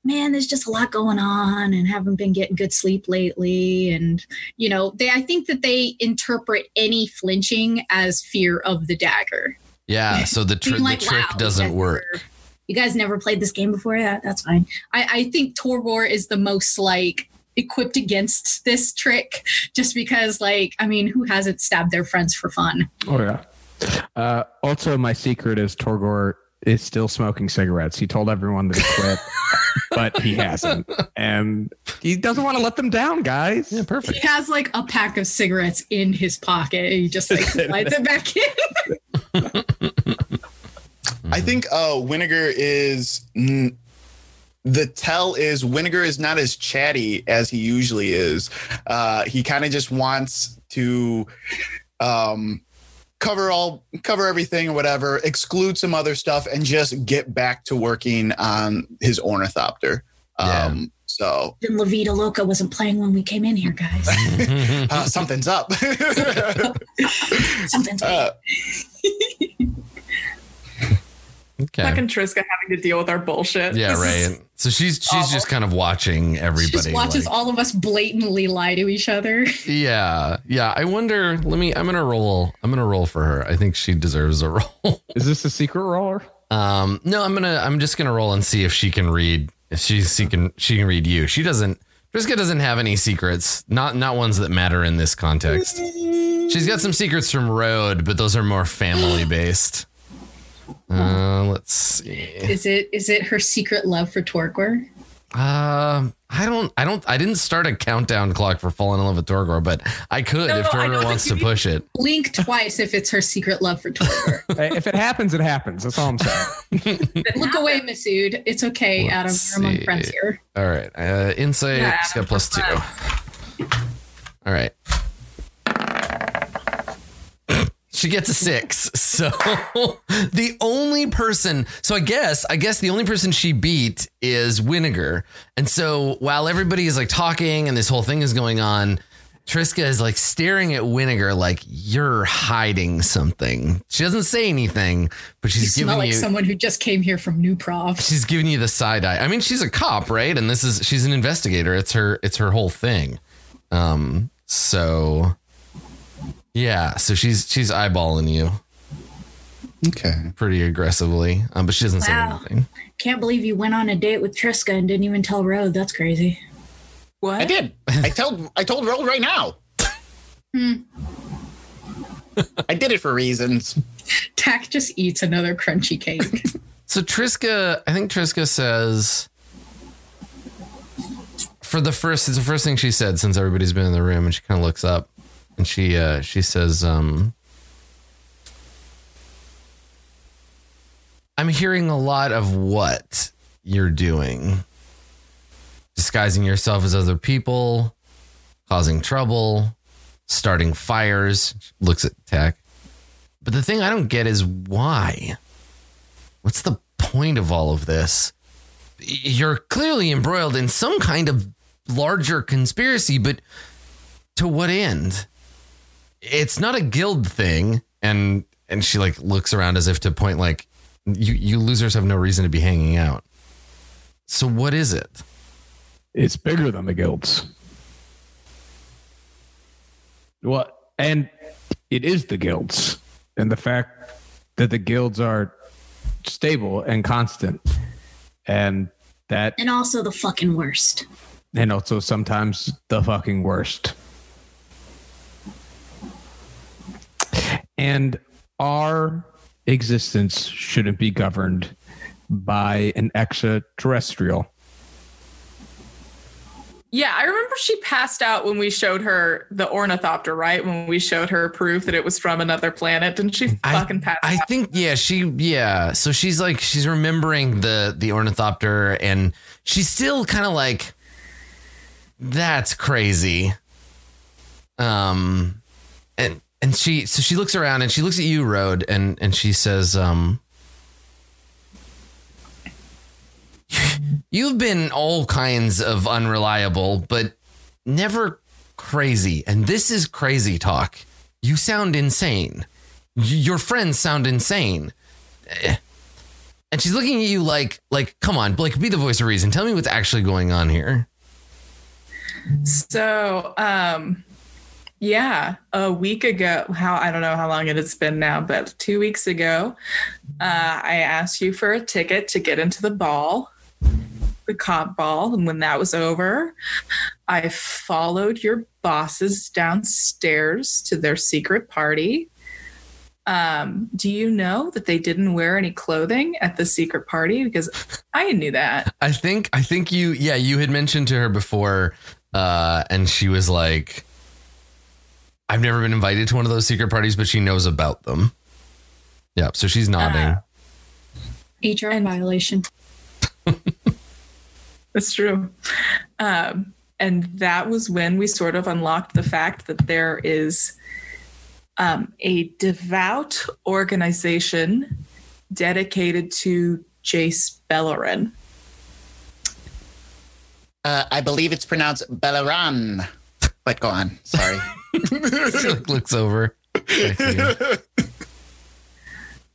[SPEAKER 3] Man, there's just a lot going on and haven't been getting good sleep lately. And, you know, they I think that they interpret any flinching as fear of the dagger.
[SPEAKER 1] yeah. So the, tr-
[SPEAKER 3] like,
[SPEAKER 1] the trick
[SPEAKER 3] wow,
[SPEAKER 1] doesn't
[SPEAKER 3] you guys
[SPEAKER 1] work.
[SPEAKER 3] Never-
[SPEAKER 6] You guys never played this game before? Yeah, that's fine.
[SPEAKER 3] I, I think Torgor is the most like equipped against this trick just because like I mean who hasn't stabbed their friends for fun?
[SPEAKER 4] Oh yeah. Uh, also, my secret is Torgor is still smoking cigarettes. He told everyone that he quit, but he hasn't, and he doesn't want to let them down, guys.
[SPEAKER 1] Yeah. Perfect.
[SPEAKER 3] He has like a pack of cigarettes in his pocket. He just like slides it back in.
[SPEAKER 5] I think uh Winnegar is mm, the tell is Winnegar is not as chatty as he usually is. Uh he kind of just wants to um cover all cover everything or whatever, exclude some other stuff and just get back to working on his ornithopter.
[SPEAKER 1] Yeah.
[SPEAKER 5] Um so
[SPEAKER 6] Then La Vida Loca wasn't playing when we came in here, guys.
[SPEAKER 5] uh, something's up.
[SPEAKER 6] Something's
[SPEAKER 5] uh,
[SPEAKER 1] okay.
[SPEAKER 2] Fucking Triska having to deal with our bullshit.
[SPEAKER 1] Yeah.
[SPEAKER 2] This
[SPEAKER 1] Right. So she's she's just kind of watching everybody.
[SPEAKER 3] She just watches
[SPEAKER 1] like-
[SPEAKER 3] all of us blatantly lie to each other.
[SPEAKER 1] Yeah, yeah. I wonder. Let me. I'm gonna roll. I'm gonna roll for her. I think she deserves a roll.
[SPEAKER 4] Is this a secret roller?
[SPEAKER 1] um, no, I'm gonna. I'm just gonna roll and see if she can read. If she's she can she can read you. She doesn't. Triska doesn't have any secrets. Not not ones that matter in this context. She's got some secrets from Road, but those are more family based. Uh, let's see.
[SPEAKER 3] Is it is it her secret love for Torgor?
[SPEAKER 1] Um, I don't. I don't. I didn't start a countdown clock for falling in love with Torgor, but I could
[SPEAKER 2] No,
[SPEAKER 1] if
[SPEAKER 2] no, I
[SPEAKER 1] Torgor
[SPEAKER 2] know,
[SPEAKER 1] wants to push it.
[SPEAKER 3] Blink twice if it's her secret love for Torgor.
[SPEAKER 4] If it happens, it happens. That's all I'm saying.
[SPEAKER 3] Look away, Masood. It's okay, Adam.
[SPEAKER 1] Let's
[SPEAKER 3] You're among friends here.
[SPEAKER 1] All right. Uh, insight.
[SPEAKER 2] Yeah,
[SPEAKER 1] it's got plus two.
[SPEAKER 2] plus
[SPEAKER 1] All right. She gets a six. So the only person, so I guess, I guess the only person she beat is Winnegar. And so while everybody is like talking and this whole thing is going on, Triska is like staring at Winnegar like you're hiding something. She doesn't say anything, but
[SPEAKER 3] You
[SPEAKER 1] she's
[SPEAKER 3] smell
[SPEAKER 1] giving
[SPEAKER 3] like
[SPEAKER 1] you
[SPEAKER 3] someone who just came here from New Prahv.
[SPEAKER 1] she's giving you the side eye. I mean, she's a cop, right? And this is she's an investigator. It's her it's her whole thing. Um so yeah, so she's she's eyeballing you
[SPEAKER 5] okay.
[SPEAKER 1] pretty aggressively. Um but she doesn't
[SPEAKER 6] Wow.
[SPEAKER 1] say anything.
[SPEAKER 6] Can't believe you went on a date with Triska and didn't even tell Road. That's crazy.
[SPEAKER 2] What?
[SPEAKER 5] I did. I told I told Roll right now.
[SPEAKER 3] Hmm.
[SPEAKER 5] I did it for reasons.
[SPEAKER 3] Tack just eats another crunchy cake.
[SPEAKER 1] So Triska, I think Triska says for the first it's the first thing she said since everybody's been in the room and she kind of looks up and she uh she says um I'm hearing a lot of what you're doing. Disguising yourself as other people, causing trouble, starting fires. Looks at Tech. But the thing I don't get is why? What's the point of all of this? You're clearly embroiled in some kind of larger conspiracy, but to what end? It's not a guild thing, and and she like looks around as if to point like you you losers have no reason to be hanging out. So what is it?
[SPEAKER 4] It's bigger than the guilds. What? And it is the guilds. And the fact that the guilds are stable and constant. And that,
[SPEAKER 6] And also the fucking worst.
[SPEAKER 4] and also sometimes the fucking worst. And our existence shouldn't be governed by an extraterrestrial.
[SPEAKER 2] Yeah, I remember she passed out when we showed her the ornithopter, right? When we showed her proof that it was from another planet, didn't she
[SPEAKER 1] I-
[SPEAKER 2] fucking pass out?
[SPEAKER 1] I think yeah, she yeah. So she's like she's remembering the the ornithopter and she's still kind of like that's crazy. Um and and she so she looks around and she looks at you road and and she says um You've been all kinds of unreliable, but never crazy. And this is crazy talk. You sound insane. Your friends sound insane. And she's looking at you like, like, come on, Blake, be the voice of reason. Tell me what's actually going on here.
[SPEAKER 2] So, um, yeah, a week ago, how I don't know how long it has been now, but two weeks ago, uh, I asked you for a ticket to get into the ball, the cop ball. And when that was over, I followed your bosses downstairs to their secret party. Um, do you know that they didn't wear any clothing at the secret party? Because I knew that.
[SPEAKER 1] I think, I think you, yeah, you had mentioned to her before, uh, and she was like, I've never been invited to one of those secret parties, but she knows about them. Yeah, so she's nodding.
[SPEAKER 3] HR violation.
[SPEAKER 2] That's true. Um, and that was when we sort of unlocked the fact that there is um, a devout organization dedicated to Jace Beleren.
[SPEAKER 5] Uh, I believe it's pronounced Bellaran. But go on. Sorry.
[SPEAKER 1] She like looks over. back to you.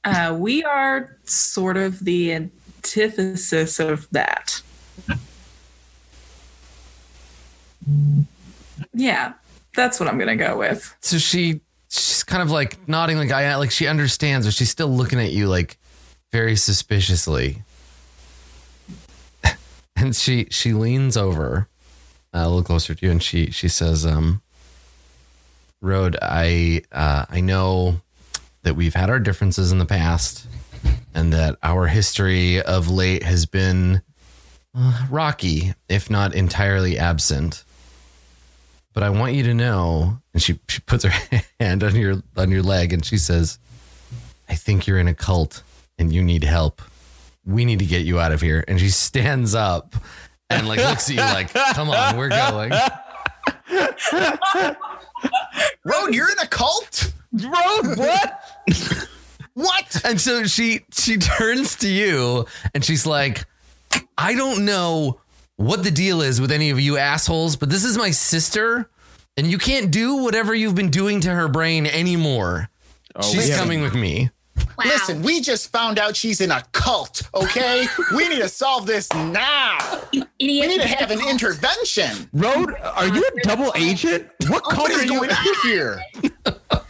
[SPEAKER 2] Uh, we are sort of the antithesis of that. Yeah, that's what I'm going to go with.
[SPEAKER 1] so she she's kind of like nodding like I like she understands, but she's still looking at you like very suspiciously. And she she leans over uh, a little closer to you, and she she says, "Um, Road, I uh, I know that we've had our differences in the past, and that our history of late has been uh, rocky, if not entirely absent." but I want you to know. And she, she puts her hand on your on your leg and she says, I think you're in a cult and you need help. We need to get you out of here. And she stands up and like looks at you like, come on, we're going.
[SPEAKER 5] Road, you're in a cult?
[SPEAKER 4] Road, what?
[SPEAKER 5] What?
[SPEAKER 1] And so she she turns to you and she's like, I don't know what the deal is with any of you assholes, but this is my sister, and you can't do whatever you've been doing to her brain anymore.
[SPEAKER 4] Oh,
[SPEAKER 1] She's
[SPEAKER 4] we have-
[SPEAKER 1] coming with me.
[SPEAKER 6] Wow.
[SPEAKER 5] Listen, we just found out she's in a cult, okay? we need to solve this now.
[SPEAKER 6] you idiot.
[SPEAKER 5] We need to have an intervention.
[SPEAKER 4] Road, are you a double agent? What
[SPEAKER 5] What
[SPEAKER 4] cult
[SPEAKER 5] is
[SPEAKER 4] are you
[SPEAKER 5] going on here?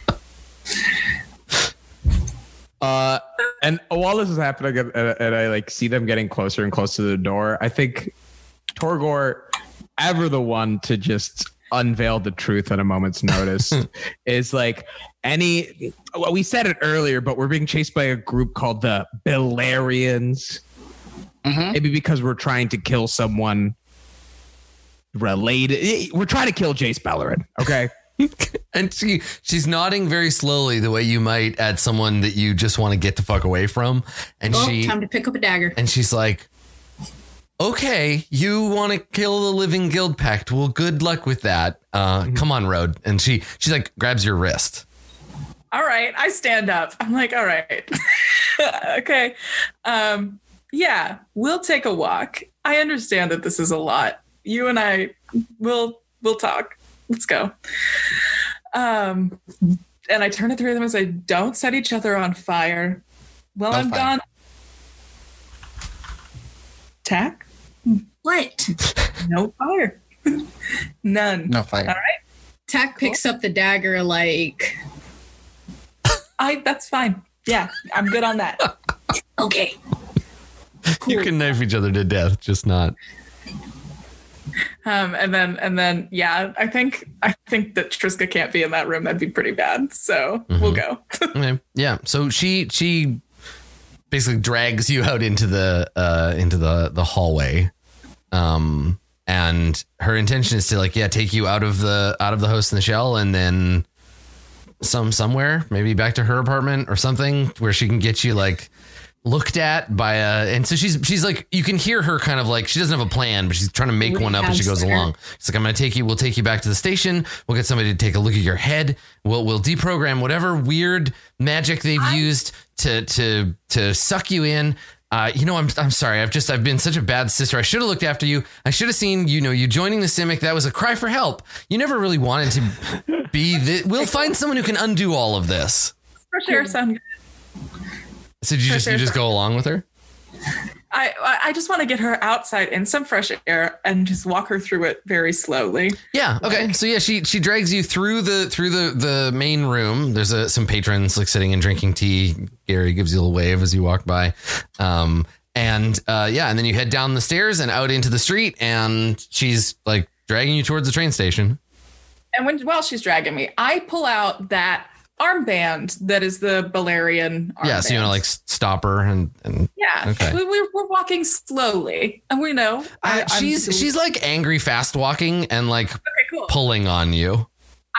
[SPEAKER 4] Uh, and while this is happening, and, and I like see them getting closer and closer to the door, I think Torgor, ever the one to just unveil the truth at a moment's notice, is like any. Well, we said it earlier, but we're being chased by a group called the Belarians.
[SPEAKER 5] Mhm.
[SPEAKER 4] Maybe because we're trying to kill someone related. We're trying to kill Jace Beleren. Okay.
[SPEAKER 1] And she she's nodding very slowly, the way you might at someone that you just want to get the fuck away from. And
[SPEAKER 3] Well,
[SPEAKER 1] she
[SPEAKER 3] time to pick up a dagger.
[SPEAKER 1] and she's like, "Okay, you want to kill the living Guildpact? Well, good luck with that. Uh, Come on, Road." And she she's like grabs your wrist.
[SPEAKER 2] all right i stand up i'm like all right okay um yeah we'll take a walk i understand that this is a lot you and i will we'll talk let's go um and i turn to the three of them and say don't set each other on fire well
[SPEAKER 5] No
[SPEAKER 2] i'm
[SPEAKER 5] fire.
[SPEAKER 2] gone tack
[SPEAKER 6] What?
[SPEAKER 2] no fire none
[SPEAKER 5] No fire. All right.
[SPEAKER 3] Tack picks up the dagger like
[SPEAKER 2] i that's fine yeah i'm good on that
[SPEAKER 6] Okay.
[SPEAKER 1] You can knife each other to death, just not.
[SPEAKER 2] Um, and then and then yeah, I think I think that Triska can't be in that room. That'd be pretty bad. So we'll go.
[SPEAKER 1] Okay. Yeah. So she she basically drags you out into the uh into the the hallway. Um and her intention is to like yeah take you out of the out of the host in the shell and then some somewhere maybe back to her apartment or something where she can get you like looked at by a and so she's she's like you can hear her kind of like she doesn't have a plan but she's trying to make one up as she goes along. She's like i'm gonna take you we'll take you back to the station. We'll get somebody to take a look at your head. We'll we'll deprogram whatever weird magic they've used to to to suck you in uh, you know, I'm I'm sorry. I've just I've been such a bad sister. I should have looked after you. I should have seen you know you joining the Simic. That was a cry for help. You never really wanted to be. The, we'll find someone who can undo all of this.
[SPEAKER 2] For sure, sound.
[SPEAKER 1] So did you just you just go along with her?
[SPEAKER 2] I I- just want to get her outside in some fresh air and just walk her through it very slowly.
[SPEAKER 1] Yeah. Okay. So yeah, she she drags you through the through the the main room. There's a, some patrons like sitting and drinking tea. Gary gives you a little wave as you walk by. Um and uh yeah, and then you head down the stairs and out into the street and she's like dragging you towards the train station.
[SPEAKER 2] And when while she's dragging me, I pull out that armband that is the Beleren armband.
[SPEAKER 1] Yeah, so you want to like stop her and and
[SPEAKER 2] yeah.
[SPEAKER 1] okay.
[SPEAKER 2] We, we're, we're walking slowly, and we know I, I'm-
[SPEAKER 1] she's she's like angry fast walking and like
[SPEAKER 2] okay. Cool.
[SPEAKER 1] pulling on you.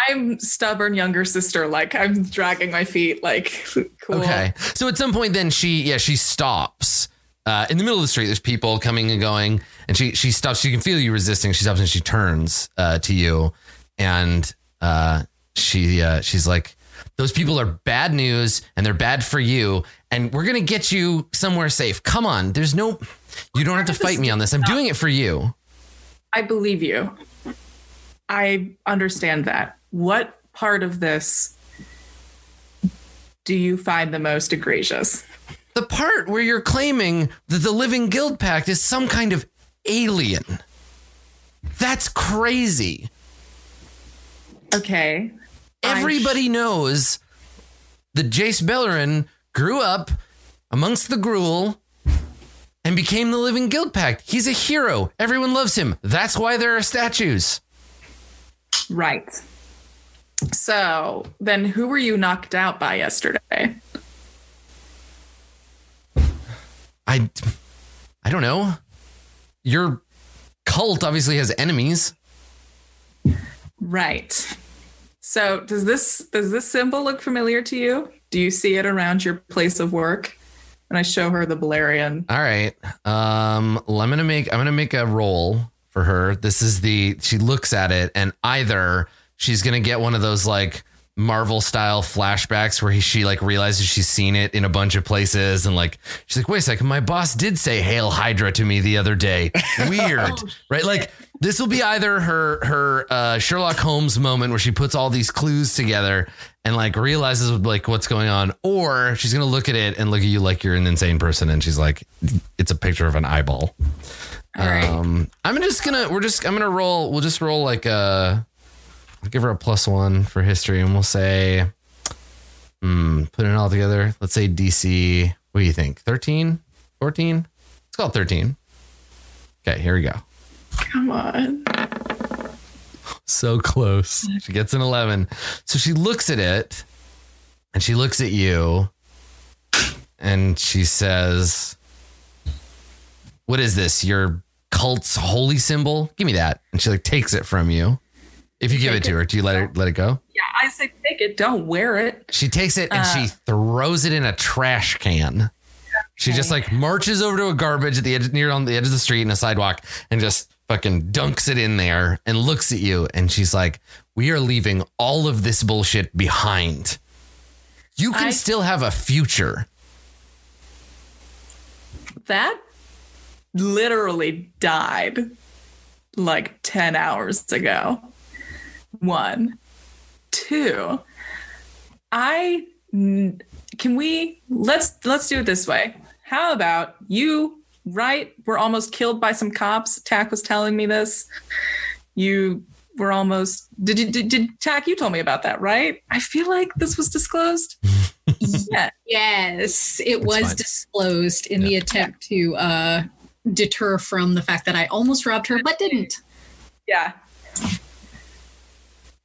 [SPEAKER 2] I'm stubborn younger sister. Like I'm dragging my feet. Like cool.
[SPEAKER 1] Okay. So at some point, then she, yeah, she stops uh, in the middle of the street. There's people coming and going, and she she stops. She can feel you resisting. She stops and she turns uh, to you, and uh, she uh, she's like, "Those people are bad news, and they're bad for you, and we're gonna get you somewhere safe. Come on. There's no, you don't have to fight me on this. I'm doing it for you."
[SPEAKER 2] I believe you. I understand that. What part of this do you find the most egregious?
[SPEAKER 1] The part where you're claiming that the Living Guildpact is some kind of alien. That's crazy.
[SPEAKER 2] Okay.
[SPEAKER 1] Everybody knows that Jace Beleren grew up amongst the Gruul and became the Living Guildpact. He's a hero. Everyone loves him. That's why there are statues.
[SPEAKER 2] Right. So then who were you knocked out by yesterday?
[SPEAKER 1] I I don't know. Your cult obviously has enemies.
[SPEAKER 2] Right. So does this does this symbol look familiar to you? Do you see it around your place of work? And I show her the Beleren.
[SPEAKER 1] All right. Um I'm gonna make I'm gonna make a roll for her. This is the she looks at it and either she's gonna get one of those like Marvel style flashbacks where he, she like realizes she's seen it in a bunch of places and like she's like, wait a second, my boss did say "Hail Hydra" to me the other day. Weird, right? Like this will be either her her uh, Sherlock Holmes moment where she puts all these clues together and like realizes like what's going on, or she's gonna look at it and look at you like you're an insane person, and she's like, it's a picture of an eyeball.
[SPEAKER 2] All right.
[SPEAKER 1] Um, I'm just gonna we're just I'm gonna roll. We'll just roll like a. I'll give her a plus one for history, and we'll say, hmm, put it all together. Let's say DC. What do you think? 13? 14? Let's call it 13. Okay, here we go.
[SPEAKER 2] Come on.
[SPEAKER 1] So close. She gets an 11. So she looks at it and she looks at you and she says, What is this? Your cult's holy symbol? Give me that. And she like takes it from you. If you give it to her, do you let her let it go?
[SPEAKER 2] Yeah, I say take it, don't wear it.
[SPEAKER 1] She takes it and she uh, throws it in a trash can. She just like marches over to a garbage at the edge near on the edge of the street in a sidewalk and just fucking dunks it in there and looks at you and she's like, "We are leaving all of this bullshit behind. You can
[SPEAKER 2] I-
[SPEAKER 1] still have a future."
[SPEAKER 2] That literally died like 10 hours ago. One. Two. I can we let's let's do it this way. How about you right were almost killed by some cops. Tack was telling me this. You were almost did you did, did Tack you told me about that, right? I feel like this was disclosed. yeah.
[SPEAKER 3] Yes, it
[SPEAKER 1] It's
[SPEAKER 3] was
[SPEAKER 1] fine.
[SPEAKER 3] disclosed in the attempt to uh, deter from the fact that I almost robbed her, but didn't.
[SPEAKER 2] Yeah.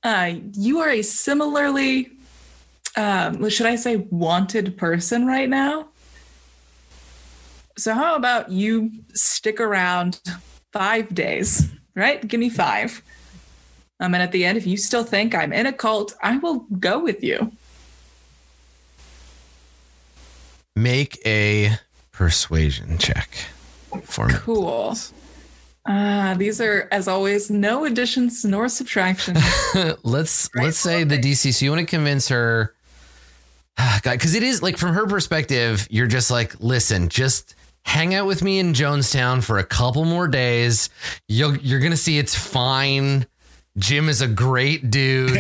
[SPEAKER 2] Uh, you are a similarly, um, should I say, wanted person right now. So, how about you stick around five days right? Give me five. Um, and at the end, if you still think I'm in a cult, I will go with you.
[SPEAKER 1] Make a persuasion check for me.
[SPEAKER 2] Cool. Uh, these are, as always, no additions nor subtractions.
[SPEAKER 1] let's let's say the DC. So you want to convince her, God, because it is like from her perspective, you're just like, listen, just hang out with me in Jonestown for a couple more days. You'll you're gonna see it's fine. Jim is a great dude.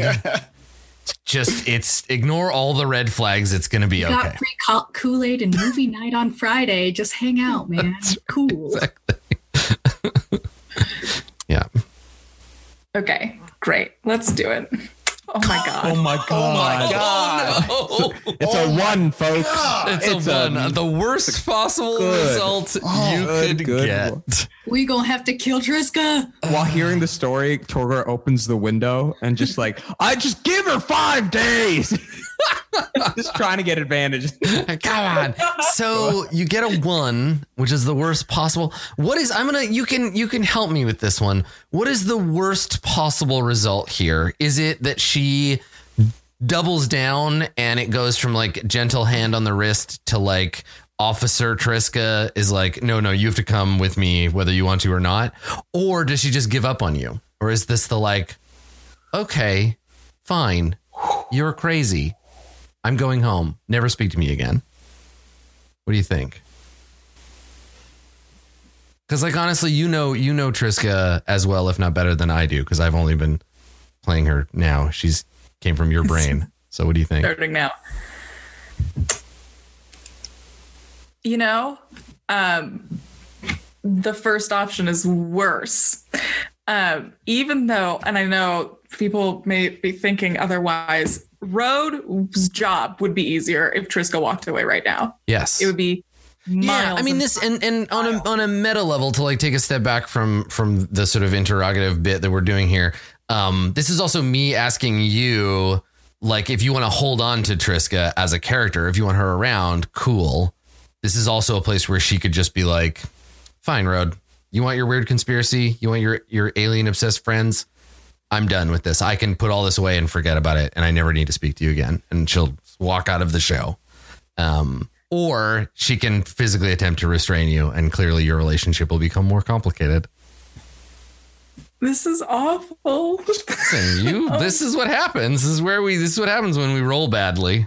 [SPEAKER 1] just it's ignore all the red flags. It's gonna be
[SPEAKER 3] You
[SPEAKER 1] okay.
[SPEAKER 3] got free Kool Aid and movie night on Friday. Just hang out, man. Cool.
[SPEAKER 1] Yeah.
[SPEAKER 2] okay, great. Let's do it. Oh my God.
[SPEAKER 4] Oh my god!
[SPEAKER 5] God.
[SPEAKER 1] Oh, no.
[SPEAKER 4] Oh it's a oh one, folks.
[SPEAKER 1] It's,
[SPEAKER 4] It's
[SPEAKER 1] a
[SPEAKER 4] a-
[SPEAKER 1] one. the worst possible
[SPEAKER 4] good.
[SPEAKER 1] result
[SPEAKER 5] Oh,
[SPEAKER 1] you
[SPEAKER 4] good,
[SPEAKER 1] could
[SPEAKER 4] good
[SPEAKER 1] get.
[SPEAKER 4] one.
[SPEAKER 3] We gonna have to kill Triska.
[SPEAKER 4] While hearing the story, Torgor opens the window and just like, I just give her five days. just trying to get advantage.
[SPEAKER 1] Come on. So you get a one, which is the worst possible. What is I'm gonna you can you can help me with this one. What is the worst possible result here? Is it that she doubles down and it goes from like gentle hand on the wrist to like Officer Triska is like, no, no, you have to come with me whether you want to or not? Or does she just give up on you? Or is this the like, okay, fine, you're crazy. I'm going home. Never speak to me again. What do you think? Because, like, honestly, you know, you know Triska as well, if not better than I do, because I've only been playing her now. She's came from your brain. So, what do you think?
[SPEAKER 2] starting now. You know, um, the first option is worse. Um, even though, and I know people may be thinking otherwise, Road's job would be easier if Triska walked away right now.
[SPEAKER 1] Yes.
[SPEAKER 2] It would be miles.
[SPEAKER 1] Yeah, I mean this, and and on a on a meta level, to like take a step back from from the sort of interrogative bit that we're doing here. Um, this is also me asking you, like, if you want to hold on to Triska as a character, if you want her around, cool. This is also a place where she could just be like, "Fine, Road, you want your weird conspiracy, you want your your alien obsessed friends." I'm done with this. I can put all this away and forget about it, and I never need to speak to you again. And she'll walk out of the show. Um, or she can physically attempt to restrain you, and clearly your relationship will become more complicated.
[SPEAKER 2] this is awful.
[SPEAKER 1] Listen, you. This is what happens. This is where we. This is what happens when we roll badly.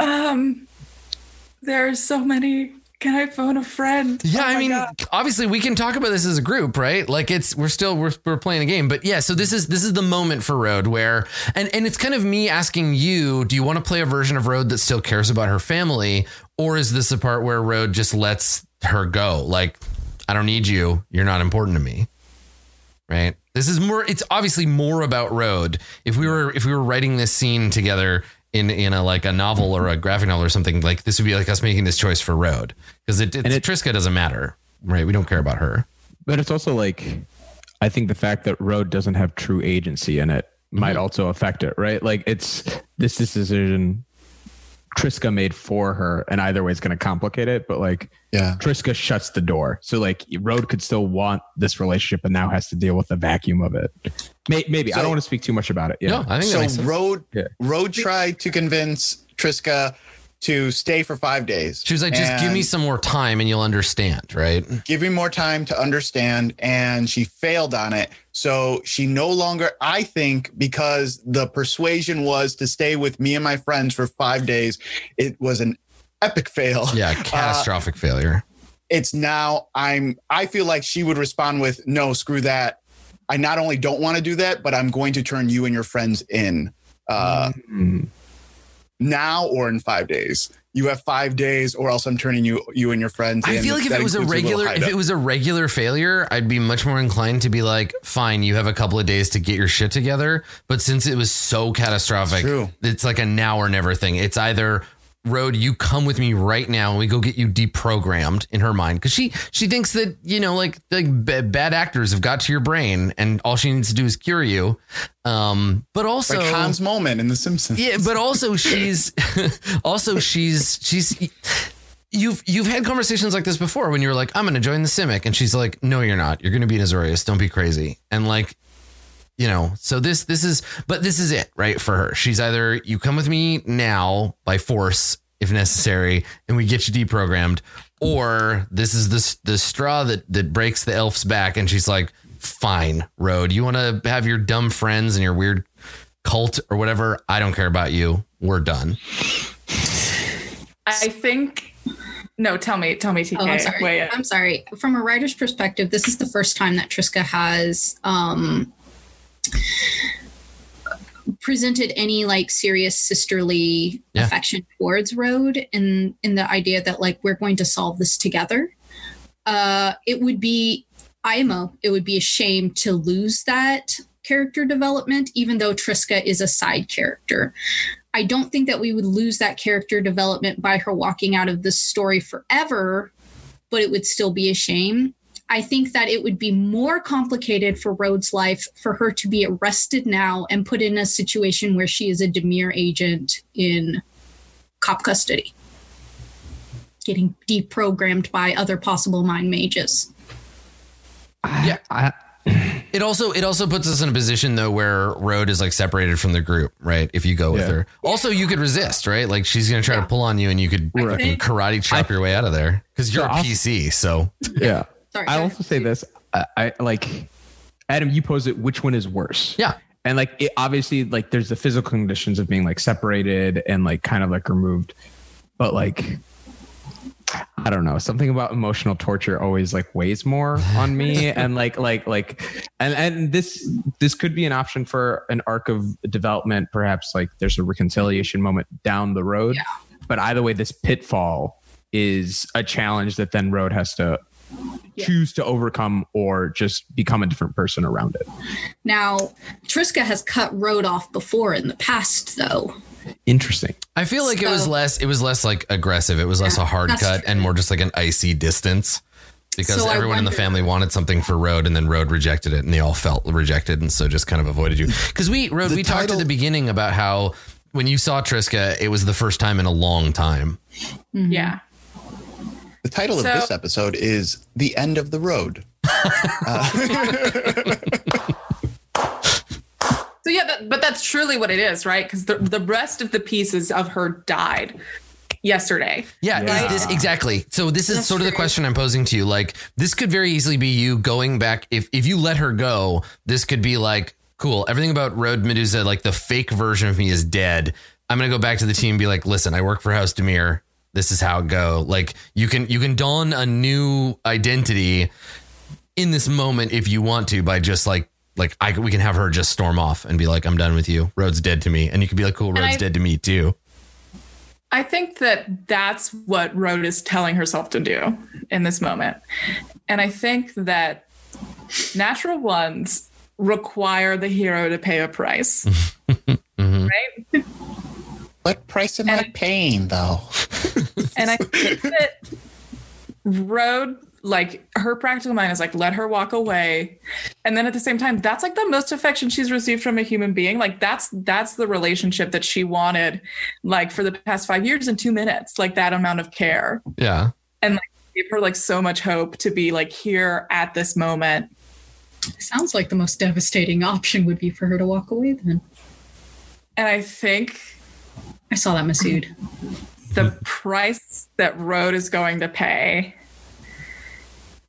[SPEAKER 2] um, there are so many. Can I phone a friend?
[SPEAKER 1] Yeah,
[SPEAKER 2] Oh
[SPEAKER 1] I mean,
[SPEAKER 2] God.
[SPEAKER 1] obviously we can talk about this as a group, right? Like it's we're still we're, we're playing a game, but yeah. So this is this is the moment for Road where and and it's kind of me asking you, do you want to play a version of Road that still cares about her family, or is this a part where Road just lets her go? Like, I don't need you. You're not important to me. Right. This is more. It's obviously more about Road. If we were if we were writing this scene together in in a like a novel or a graphic novel or something like this would be like us making this choice for Road because it, it's,
[SPEAKER 4] And it-
[SPEAKER 1] Triska doesn't matter, right? We don't care about her.
[SPEAKER 4] But it's also like, I think the fact that Road doesn't have true agency in it might mm-hmm. also affect it, right? Like it's this decision Triska made for her, and either way it's going to complicate it. But like
[SPEAKER 5] Yeah.
[SPEAKER 4] Triska shuts the door, so like Road could still want this relationship, and now has to deal with the vacuum of it. May- Maybe I don't want to speak too much about it. Yeah.
[SPEAKER 1] No, I think that makes
[SPEAKER 5] So. Road
[SPEAKER 4] Yeah.
[SPEAKER 5] Road tried to convince Triska to stay for five days.
[SPEAKER 1] She was like, just give me some more time and you'll understand, right?
[SPEAKER 5] give me more time to understand and she failed on it so she no longer i think because the persuasion was to stay with me and my friends for five days it was an epic fail
[SPEAKER 1] Yeah, catastrophic failure.
[SPEAKER 5] it's now i'm i feel like she would respond with no screw that i not only don't want to do that but i'm going to turn you and your friends in uh
[SPEAKER 4] Mm.
[SPEAKER 5] Now or in five days you have five days or else i'm turning you you and your friends
[SPEAKER 1] I feel like if it was a regular, if it was a regular failure, I'd be much more inclined to be like, fine, you have a couple of days to get your shit together. But since it was so catastrophic, it's like a now or never thing. It's either road, you come with me right now and we go get you deprogrammed in her mind. Cause she, she thinks that, you know, like, like b- bad actors have got to your brain and all she needs to do is cure you. Um, but also
[SPEAKER 5] like Hans moment in The Simpsons.
[SPEAKER 1] yeah, but also she's also she's she's you've you've had conversations like this before when you were like, I'm gonna join the Simic, and she's like, No, you're not. You're gonna be an Azorius. Don't be crazy. And like, you know, so this this is but this is it, right? For her. She's either you come with me now by force if necessary, and we get you deprogrammed, or this is the the straw that that breaks the elf's back, and she's like, Fine, Road. You wanna have your dumb friends and your weird cult or whatever. I don't care about you. We're done.
[SPEAKER 2] I think. No, tell me, tell me, TK.
[SPEAKER 3] Oh, I'm sorry. I'm sorry. From a writer's perspective, this is the first time that Triska has um, presented any like serious sisterly
[SPEAKER 1] Yeah.
[SPEAKER 3] affection towards Road, in in the idea that like we're going to solve this together. Uh, it would be IMO. It would be a shame to lose that character development, even though Triska is a side character. I don't think that we would lose that character development by her walking out of the story forever, but it would still be a shame. I think that it would be more complicated for Rhodes' life for her to be arrested now and put in a situation where she is a Dimir agent in cop custody, getting deprogrammed by other possible mind mages.
[SPEAKER 1] Yeah.
[SPEAKER 4] I,
[SPEAKER 1] It also it also puts us in a position though where Road is like separated from the group, right? If you go with
[SPEAKER 4] Yeah.
[SPEAKER 1] her. Also, you could resist, right? Like she's gonna try to pull on you, and you could
[SPEAKER 4] Right.
[SPEAKER 1] karate chop your way out of there because you're
[SPEAKER 4] So
[SPEAKER 1] a
[SPEAKER 4] I'll-
[SPEAKER 1] PC. So
[SPEAKER 4] yeah.
[SPEAKER 3] Sorry.
[SPEAKER 4] I also say this. I, I like Adam. You pose it. Which one is worse?
[SPEAKER 1] yeah,
[SPEAKER 4] and like it obviously like there's the physical conditions of being like separated and like kind of like removed but like i don't know something about emotional torture always like weighs more on me and like like like and and this this could be an option for an arc of development perhaps like there's a reconciliation moment down the road
[SPEAKER 3] Yeah.
[SPEAKER 4] but either way this pitfall is a challenge that then road has to
[SPEAKER 2] Yeah.
[SPEAKER 4] choose to overcome or just become a different person around it
[SPEAKER 3] now, Triska has cut Road off before in the past, though.
[SPEAKER 4] interesting
[SPEAKER 1] I feel like it was less it was less like aggressive. It was less a hard cut
[SPEAKER 3] true.
[SPEAKER 1] and more just like an icy distance. Because
[SPEAKER 3] So I
[SPEAKER 1] everyone in the family wanted something for Road, and then Road rejected it, and they all felt rejected, and so just kind of avoided you. Because we Road,
[SPEAKER 5] The
[SPEAKER 1] we talked at the beginning about how when you saw Triska, it was the first time in a long time. Mm-hmm.
[SPEAKER 2] Yeah.
[SPEAKER 5] The title
[SPEAKER 2] So-
[SPEAKER 5] of this episode is "The End of the Road."
[SPEAKER 2] So yeah, that, but that's truly what it is, right? Because the the rest of the pieces of her died yesterday.
[SPEAKER 1] Yeah,
[SPEAKER 4] Yeah.
[SPEAKER 1] is this exactly? So this is
[SPEAKER 3] That's
[SPEAKER 1] sort of the
[SPEAKER 3] true.
[SPEAKER 1] question I'm posing to you. Like this could very easily be you going back if if you let her go, this could be like cool. Everything about Road Medusa, like the fake version of me is dead. I'm gonna go back to the team and be like, listen, I work for House Dimir. This is how it go. Like you can you can don a new identity in this moment if you want to by just like like I we can have her just storm off and be like, I'm done with you. Road's dead to me, and you can be like, cool, Road's
[SPEAKER 2] I-
[SPEAKER 1] dead to me too.
[SPEAKER 2] I think that that's what Rhoda is telling herself to do in this moment. And I think that natural ones require the hero to pay a price.
[SPEAKER 1] Mhm.
[SPEAKER 2] right?
[SPEAKER 5] What price am
[SPEAKER 2] And
[SPEAKER 5] I paying, though?
[SPEAKER 2] And I think that Road, like her practical mind is like, let her walk away. And then at the same time, that's like the most affection she's received from a human being. Like that's that's the relationship that she wanted, like for the past five years in two minutes, like that amount of care.
[SPEAKER 1] Yeah.
[SPEAKER 2] And like gave her like so much hope to be like here at this moment.
[SPEAKER 3] Sounds like the most devastating option would be for her to walk away then.
[SPEAKER 2] And I think
[SPEAKER 3] I saw that Masood.
[SPEAKER 2] The price that Road is going to pay.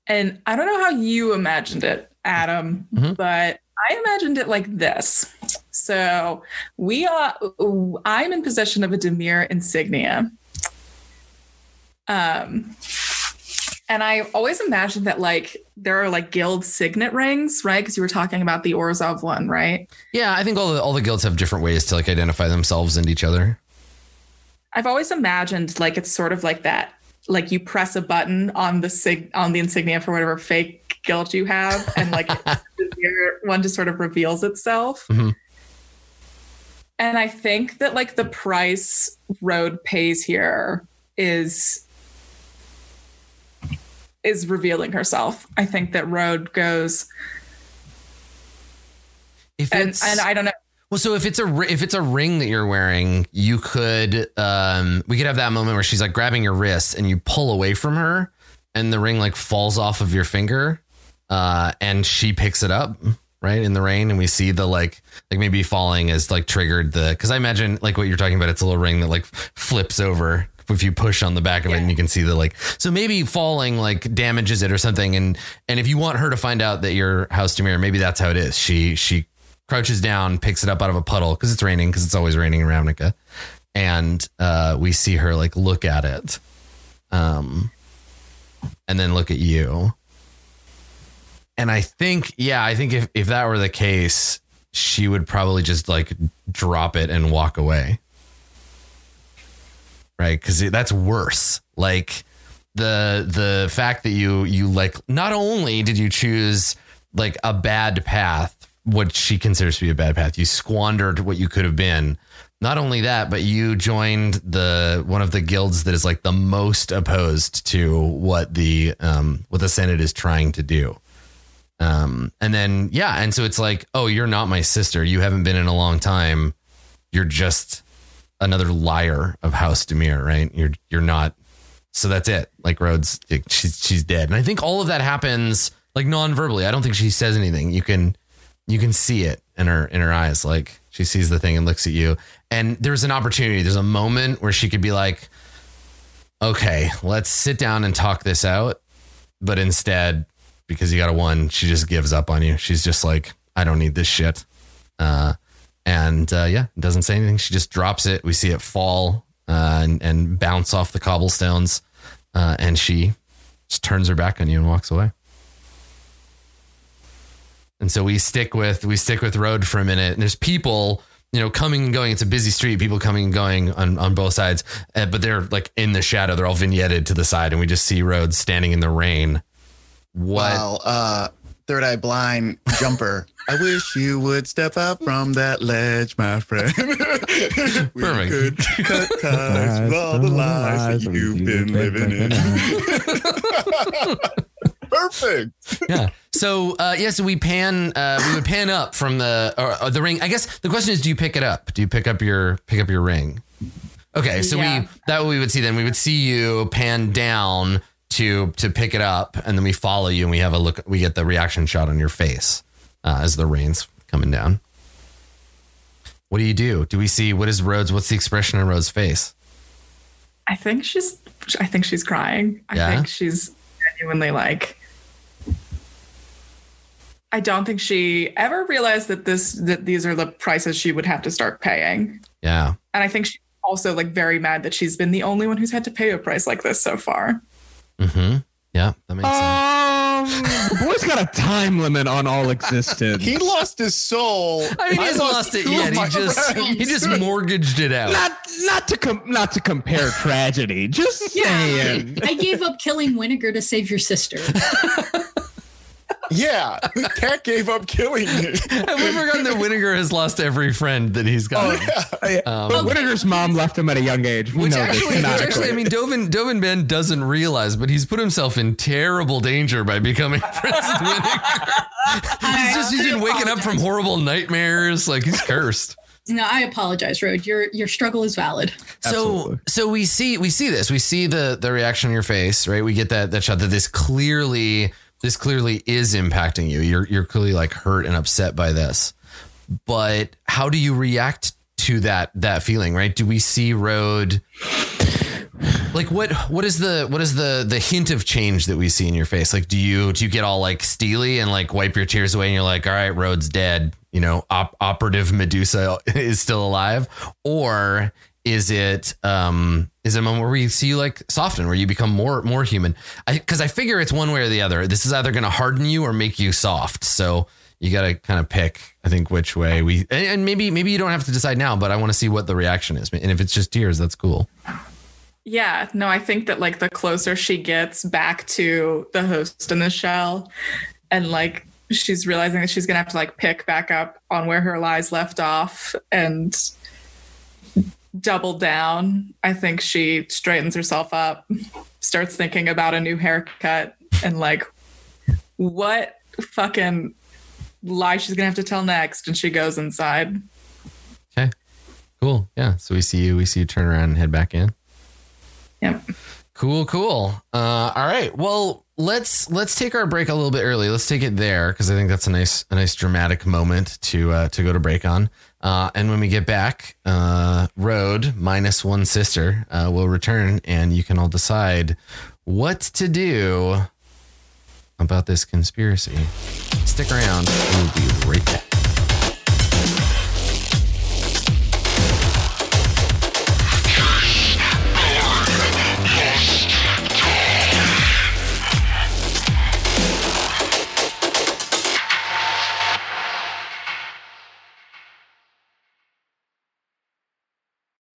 [SPEAKER 2] And I don't know how you imagined it, Adam,
[SPEAKER 1] Mhm.
[SPEAKER 2] but I imagined it like this. So we are I'm in possession of a Dimir insignia. Um and I always imagined that like there are like guild signet rings, right? Because you were talking about the Orzhov one, right?
[SPEAKER 1] Yeah, I think all the all the guilds have different ways to like identify themselves and each other.
[SPEAKER 2] I've always imagined like it's sort of like that. Like you press a button on the sig on the insignia for whatever fake guild you have, and like one just sort of reveals itself.
[SPEAKER 1] Mhm.
[SPEAKER 2] And I think that like the price Road pays here is is revealing herself. I think that Road goes
[SPEAKER 1] If
[SPEAKER 2] and, and I don't know.
[SPEAKER 1] Well, so if it's a if it's a ring that you're wearing, you could um we could have that moment where she's like grabbing your wrist and you pull away from her and the ring like falls off of your finger uh and she picks it up right in the rain and we see the like like maybe falling is like triggered the cuz I imagine like what you're talking about it's a little ring that like flips over if you push on the back of it and you can see the like so maybe falling like damages it or something and and if you want her to find out that you're house Dimir maybe that's how it is. She she crouches down, picks it up out of a puddle because it's raining because it's always raining in Ravnica, and uh, we see her like look at it, um, and then look at you. And I think, yeah, I think if if that were the case, she would probably just like drop it and walk away, right? Because that's worse. Like the the fact that you you like not only did you choose like a bad path what she considers to be a bad path. You squandered what you could have been. Not only that, but you joined the one of the guilds that is like the most opposed to what the um what the Senate is trying to do. Um and then yeah, and so it's like, oh, you're not my sister. You haven't been in a long time. You're just another liar of House Dimir, right? You're you're not so that's it. Like Rhodes, she's she's dead. And I think all of that happens like non-verbally. I don't think she says anything. You can you can see it in her in her eyes. Like she sees the thing and looks at you. And there's an opportunity. There's a moment where she could be like okay let's sit down and talk this out. But instead because you got a one she just gives up on you. She's just like i don't need this shit. Uh, and uh, yeah doesn't say anything. She just drops it. We see it fall uh, and, and bounce off the cobblestones. Uh, and she just turns her back on you and walks away and so we stick with we stick with road for a minute. And there's people, you know, coming and going. It's a busy street. People coming and going on, on both sides, uh, but they're like in the shadow. They're all vignetted to the side, and we just see roads standing in the rain. What?
[SPEAKER 5] Wow. Uh, third eye blind jumper. I wish you would step out from that ledge, my friend. we
[SPEAKER 1] Perfect.
[SPEAKER 5] could cut ties with all the lies that you've been living in. Perfect.
[SPEAKER 1] yeah. So uh, yeah, so we pan uh, we would pan up from the or, or the ring. I guess the question is, do you pick it up? Do you pick up your pick up your ring? Okay, so
[SPEAKER 2] Yeah.
[SPEAKER 1] we that what we would see then. We would see you pan down to to pick it up, and then we follow you, and we have a look. We get the reaction shot on your face uh, as the rain's coming down. What do you do? Do we see what is Rhodes? What's the expression on Rhodes' face?
[SPEAKER 2] I think she's I think she's crying. I
[SPEAKER 1] Yeah?
[SPEAKER 2] think she's genuinely like I don't think she ever realized that this that these are the prices she would have to start paying.
[SPEAKER 1] Yeah.
[SPEAKER 2] And I think she's also like very mad that she's been the only one who's had to pay a price like this so far.
[SPEAKER 1] Mm-hmm. Yeah, that makes sense.
[SPEAKER 4] Um, the boy's got a time limit on all existence.
[SPEAKER 5] He lost his soul.
[SPEAKER 1] I mean, he hasn't lost, it yet. He just
[SPEAKER 5] friends.
[SPEAKER 1] he just mortgaged it out.
[SPEAKER 4] not not to com- not to compare tragedy. Just saying.
[SPEAKER 3] I gave up killing Winnegar to save your sister.
[SPEAKER 5] Yeah, Cat gave up killing me.
[SPEAKER 1] Have we forgotten that Winnegar has lost every friend that he's got? Oh Um,
[SPEAKER 4] but Whittaker's mom left him at a young age. We
[SPEAKER 1] which
[SPEAKER 4] know
[SPEAKER 1] actually,
[SPEAKER 4] this
[SPEAKER 1] which actually, I mean, Dovin Dovin Baan doesn't realize, but he's put himself in terrible danger by becoming Prince Winnegar. he's just he's been waking up from horrible nightmares. Like he's cursed.
[SPEAKER 3] No, I apologize, Road. Your your struggle is valid.
[SPEAKER 1] So
[SPEAKER 4] Absolutely.
[SPEAKER 1] so we see we see this. We see the the reaction on your face, right? We get that that shot that this clearly this clearly is impacting you. You're you're clearly like hurt and upset by this. But how do you react to that that feeling, right? Do we see road like what what is the what is the the hint of change that we see in your face? Like do you do you get all like steely and like wipe your tears away and you're like, all right, Road's dead, you know, op- operative Medusa is still alive? Or is it um is it a moment where we see you like soften, where you become more more human? I because I figure it's one way or the other. This is either gonna harden you or make you soft. So you got to kind of pick, I think, which way we and, and maybe maybe you don't have to decide now, but I want to see what the reaction is. And if it's just tears, that's cool.
[SPEAKER 2] Yeah, no, I think that like the closer she gets back to the host in the shell and like she's realizing that she's gonna have to like pick back up on where her lies left off and double down. I think she straightens herself up, starts thinking about a new haircut and like what fucking lie she's gonna have to tell next. And she goes inside. Okay.
[SPEAKER 1] Cool. Yeah. So we see you. We see you turn around and head back in.
[SPEAKER 2] Yep.
[SPEAKER 1] Cool. Cool. Uh, all right. Well, let's let's take our break a little bit early. Let's take it there because I think that's a nice a nice dramatic moment to uh, to go to break on. Uh, and when we get back, uh, Road minus one sister uh, will return, and you can all decide what to do about this conspiracy. Stick around. We'll be right back.